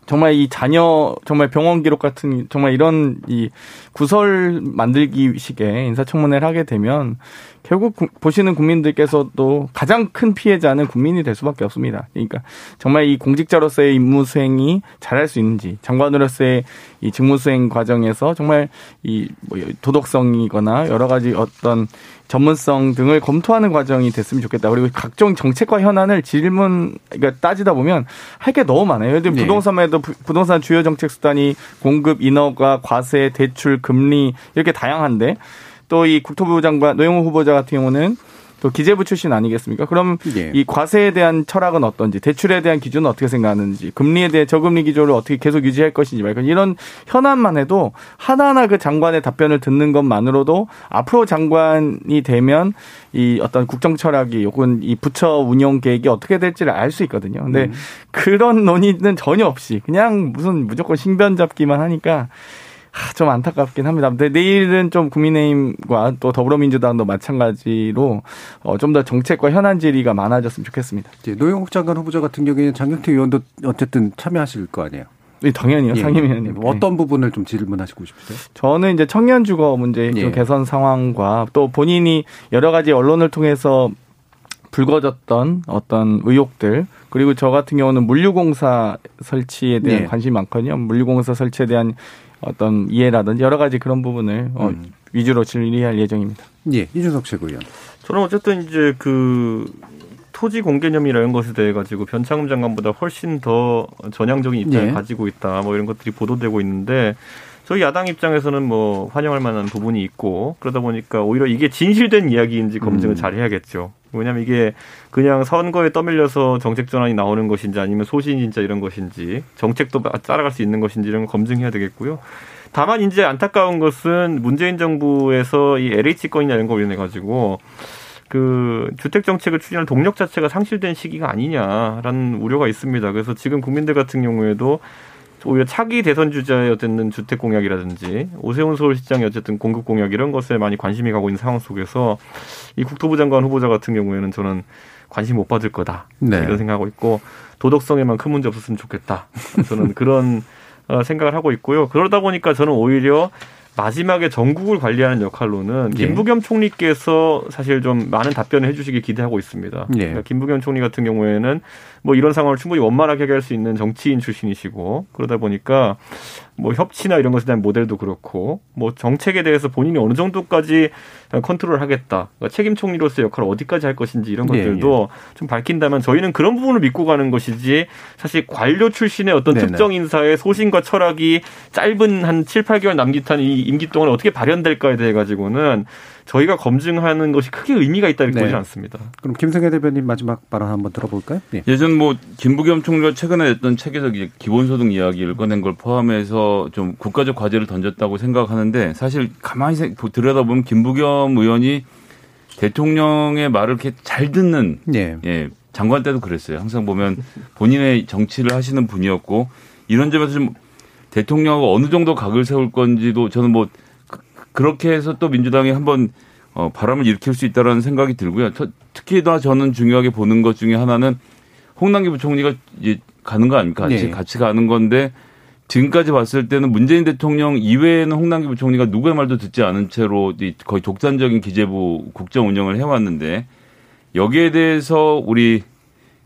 정말 이 자녀 정말 병원 기록 같은 정말 이런 이 구설 만들기 식의 인사청문회를 하게 되면 결국 구- 보시는 국민들께서도 가장 큰 피해자는 국민이 될 수밖에 없습니다. 그러니까 정말 이 공직자로서의 임무 수행이 잘할 수 있는지 장관으로서의 이 직무 수행 과정에서 정말 이 뭐 도덕성이거나 여러 가지 어떤 전문성 등을 검토하는 과정이 됐으면 좋겠다. 그리고 각종 정책과 현안을 질문 그러니까 따지다 보면 할 게 너무 많아요. 예를 들면 네. 부동산에도 부- 부동산 주요 정책 수단이 공급, 인허가, 과세, 대출, 금리 이렇게 다양한데 또 이 국토부 장관 노영호 후보자 같은 경우는 또 기재부 출신 아니겠습니까? 그럼 예. 이 과세에 대한 철학은 어떤지, 대출에 대한 기준은 어떻게 생각하는지, 금리에 대해 저금리 기조를 어떻게 계속 유지할 것인지 말고 이런 현안만 해도 하나하나 그 장관의 답변을 듣는 것만으로도 앞으로 장관이 되면 이 어떤 국정 철학이 혹은 이 부처 운영 계획이 어떻게 될지를 알 수 있거든요. 근데 그런 논의는 전혀 없이 그냥 무슨 무조건 신변 잡기만 하니까 하, 좀 안타깝긴 합니다. 근데 내일은 좀 국민의힘과 또 더불어민주당도 마찬가지로 어, 좀 더 정책과 현안 질의가 많아졌으면 좋겠습니다. 예, 노영욱 장관 후보자 같은 경우에는 장경태 의원도 어쨌든 참여하실 거 아니에요. 네, 당연히요. 예, 상임위원님. 예, 어떤 부분을 좀 질문하시고 싶으세요? 저는 이제 청년 주거 문제 좀 예. 개선 상황과 또 본인이 여러 가지 언론을 통해서 불거졌던 어떤 의혹들 그리고 저 같은 경우는 물류공사 설치에 대한 예. 관심이 많거든요. 물류공사 설치에 대한 어떤 이해라든지 여러 가지 그런 부분을 어, 음. 위주로 질의할 예정입니다. 예, 이준석 최고위원. 저는 어쨌든 이제 그 토지 공개념이라는 것에 대해 가지고 변창흠 장관보다 훨씬 더 전향적인 입장을 예. 가지고 있다. 뭐 이런 것들이 보도되고 있는데 저희 야당 입장에서는 뭐 환영할 만한 부분이 있고 그러다 보니까 오히려 이게 진실된 이야기인지 검증을 음. 잘 해야겠죠. 왜냐하면 이게 그냥 선거에 떠밀려서 정책 전환이 나오는 것인지 아니면 소신 진짜 이런 것인지 정책도 따라갈 수 있는 것인지 이런 거 검증해야 되겠고요. 다만 이제 안타까운 것은 문재인 정부에서 이 LH 건이나 이런 거 관련해 가지고 그 주택 정책을 추진할 동력 자체가 상실된 시기가 아니냐라는 우려가 있습니다. 그래서 지금 국민들 같은 경우에도 오히려 차기 대선 주자의 어쨌든 주택 공약이라든지 오세훈 서울시장의 어쨌든 공급 공약 이런 것에 많이 관심이 가고 있는 상황 속에서 이 국토부 장관 후보자 같은 경우에는 저는 관심 못 받을 거다 네. 이런 생각하고 있고 도덕성에만 큰 문제 없었으면 좋겠다. 저는 그런 어, 생각을 하고 있고요. 그러다 보니까 저는 오히려 마지막에 전국을 관리하는 역할로는 예. 김부겸 총리께서 사실 좀 많은 답변을 해주시길 기대하고 있습니다. 예. 그러니까 김부겸 총리 같은 경우에는 뭐 이런 상황을 충분히 원만하게 해결할 수 있는 정치인 출신이시고 그러다 보니까 뭐 협치나 이런 것에 대한 모델도 그렇고 뭐 정책에 대해서 본인이 어느 정도까지 컨트롤하겠다 그러니까 책임 총리로서의 역할을 어디까지 할 것인지 이런 예, 것들도 좀 밝힌다면 저희는 그런 부분을 믿고 가는 것이지 사실 관료 출신의 어떤 네네. 특정 인사의 소신과 철학이 짧은 한 7, 8개월 남짓한 이 임기 동안 어떻게 발현될까에 대해 가지고는 저희가 검증하는 것이 크게 의미가 있다 이렇게 네. 않습니다. 그럼 김성애 대변인 마지막 발언 한번 들어볼까요? 예. 예전 뭐 김부겸 총리가 최근에 냈던 책에서 기본소득 이야기를 꺼낸 걸 포함해서 좀 국가적 과제를 던졌다고 생각하는데 사실 가만히 생- 들여다보면 김부겸 의원이 대통령의 말을 이렇게 잘 듣는 예. 예, 장관 때도 그랬어요. 항상 보면 본인의 정치를 하시는 분이었고 이런 점에서 좀 대통령하고 어느 정도 각을 세울 건지도 저는 뭐 그- 그렇게 해서 또 민주당이 한번 어, 바람을 일으킬 수 있다라는 생각이 들고요. 저- 특히 나 저는 중요하게 보는 것 중에 하나는 홍남기 부총리가 이제 가는 거 아닙니까? 같이 네. 같이 가는 건데 지금까지 봤을 때는 문재인 대통령 이외에는 홍남기 부총리가 누구의 말도 듣지 않은 채로 이 거의 독단적인 기재부 국정 운영을 해왔는데 여기에 대해서 우리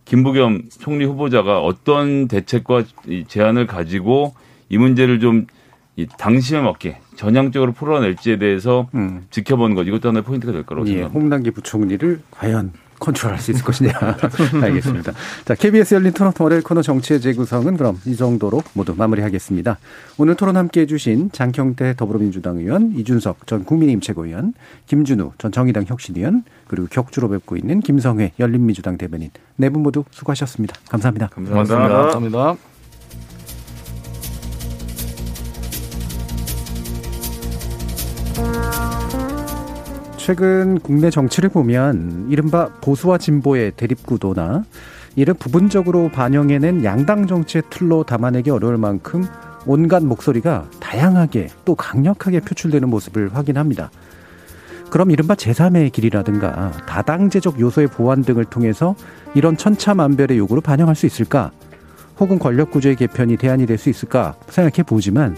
김부겸 총리 후보자가 어떤 대책과 이 제안을 가지고 이 문제를 좀이 당시에 맞게 전향적으로 풀어낼지에 대해서 음. 지켜보는 것 이것도 하나의 포인트가 될 거라고 예, 생각합니다. 홍남기 부총리를 과연 컨트롤할 수 있을 것이냐. 알겠습니다. 자, KBS 열린 토론 월요일 코너 정치의 재구성은 그럼 이 정도로 모두 마무리하겠습니다. 오늘 토론 함께 해 주신 장경태 더불어민주당 의원, 이준석 전 국민의힘 최고위원, 김준우 전 정의당 혁신위원, 그리고 격주로 뵙고 있는 김성회 열린민주당 대변인 네 분 모두 수고하셨습니다. 감사합니다. 감사합니다. 감사합니다. 최근 국내 정치를 보면 이른바 보수와 진보의 대립구도나 이를 부분적으로 반영해낸 양당 정치의 틀로 담아내기 어려울 만큼 온갖 목소리가 다양하게 또 강력하게 표출되는 모습을 확인합니다. 그럼 이른바 제3의 길이라든가 다당제적 요소의 보완 등을 통해서 이런 천차만별의 요구를 반영할 수 있을까? 혹은 권력 구조의 개편이 대안이 될 수 있을까 생각해 보지만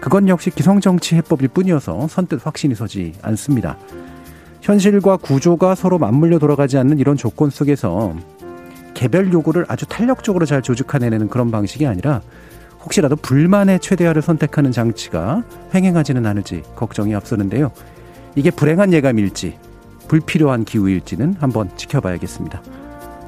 그건 역시 기성정치 해법일 뿐이어서 선뜻 확신이 서지 않습니다. 현실과 구조가 서로 맞물려 돌아가지 않는 이런 조건 속에서 개별 요구를 아주 탄력적으로 잘 조직해내는 그런 방식이 아니라 혹시라도 불만의 최대화를 선택하는 장치가 횡행하지는 않을지 걱정이 앞서는데요. 이게 불행한 예감일지 불필요한 기우일지는 한번 지켜봐야겠습니다.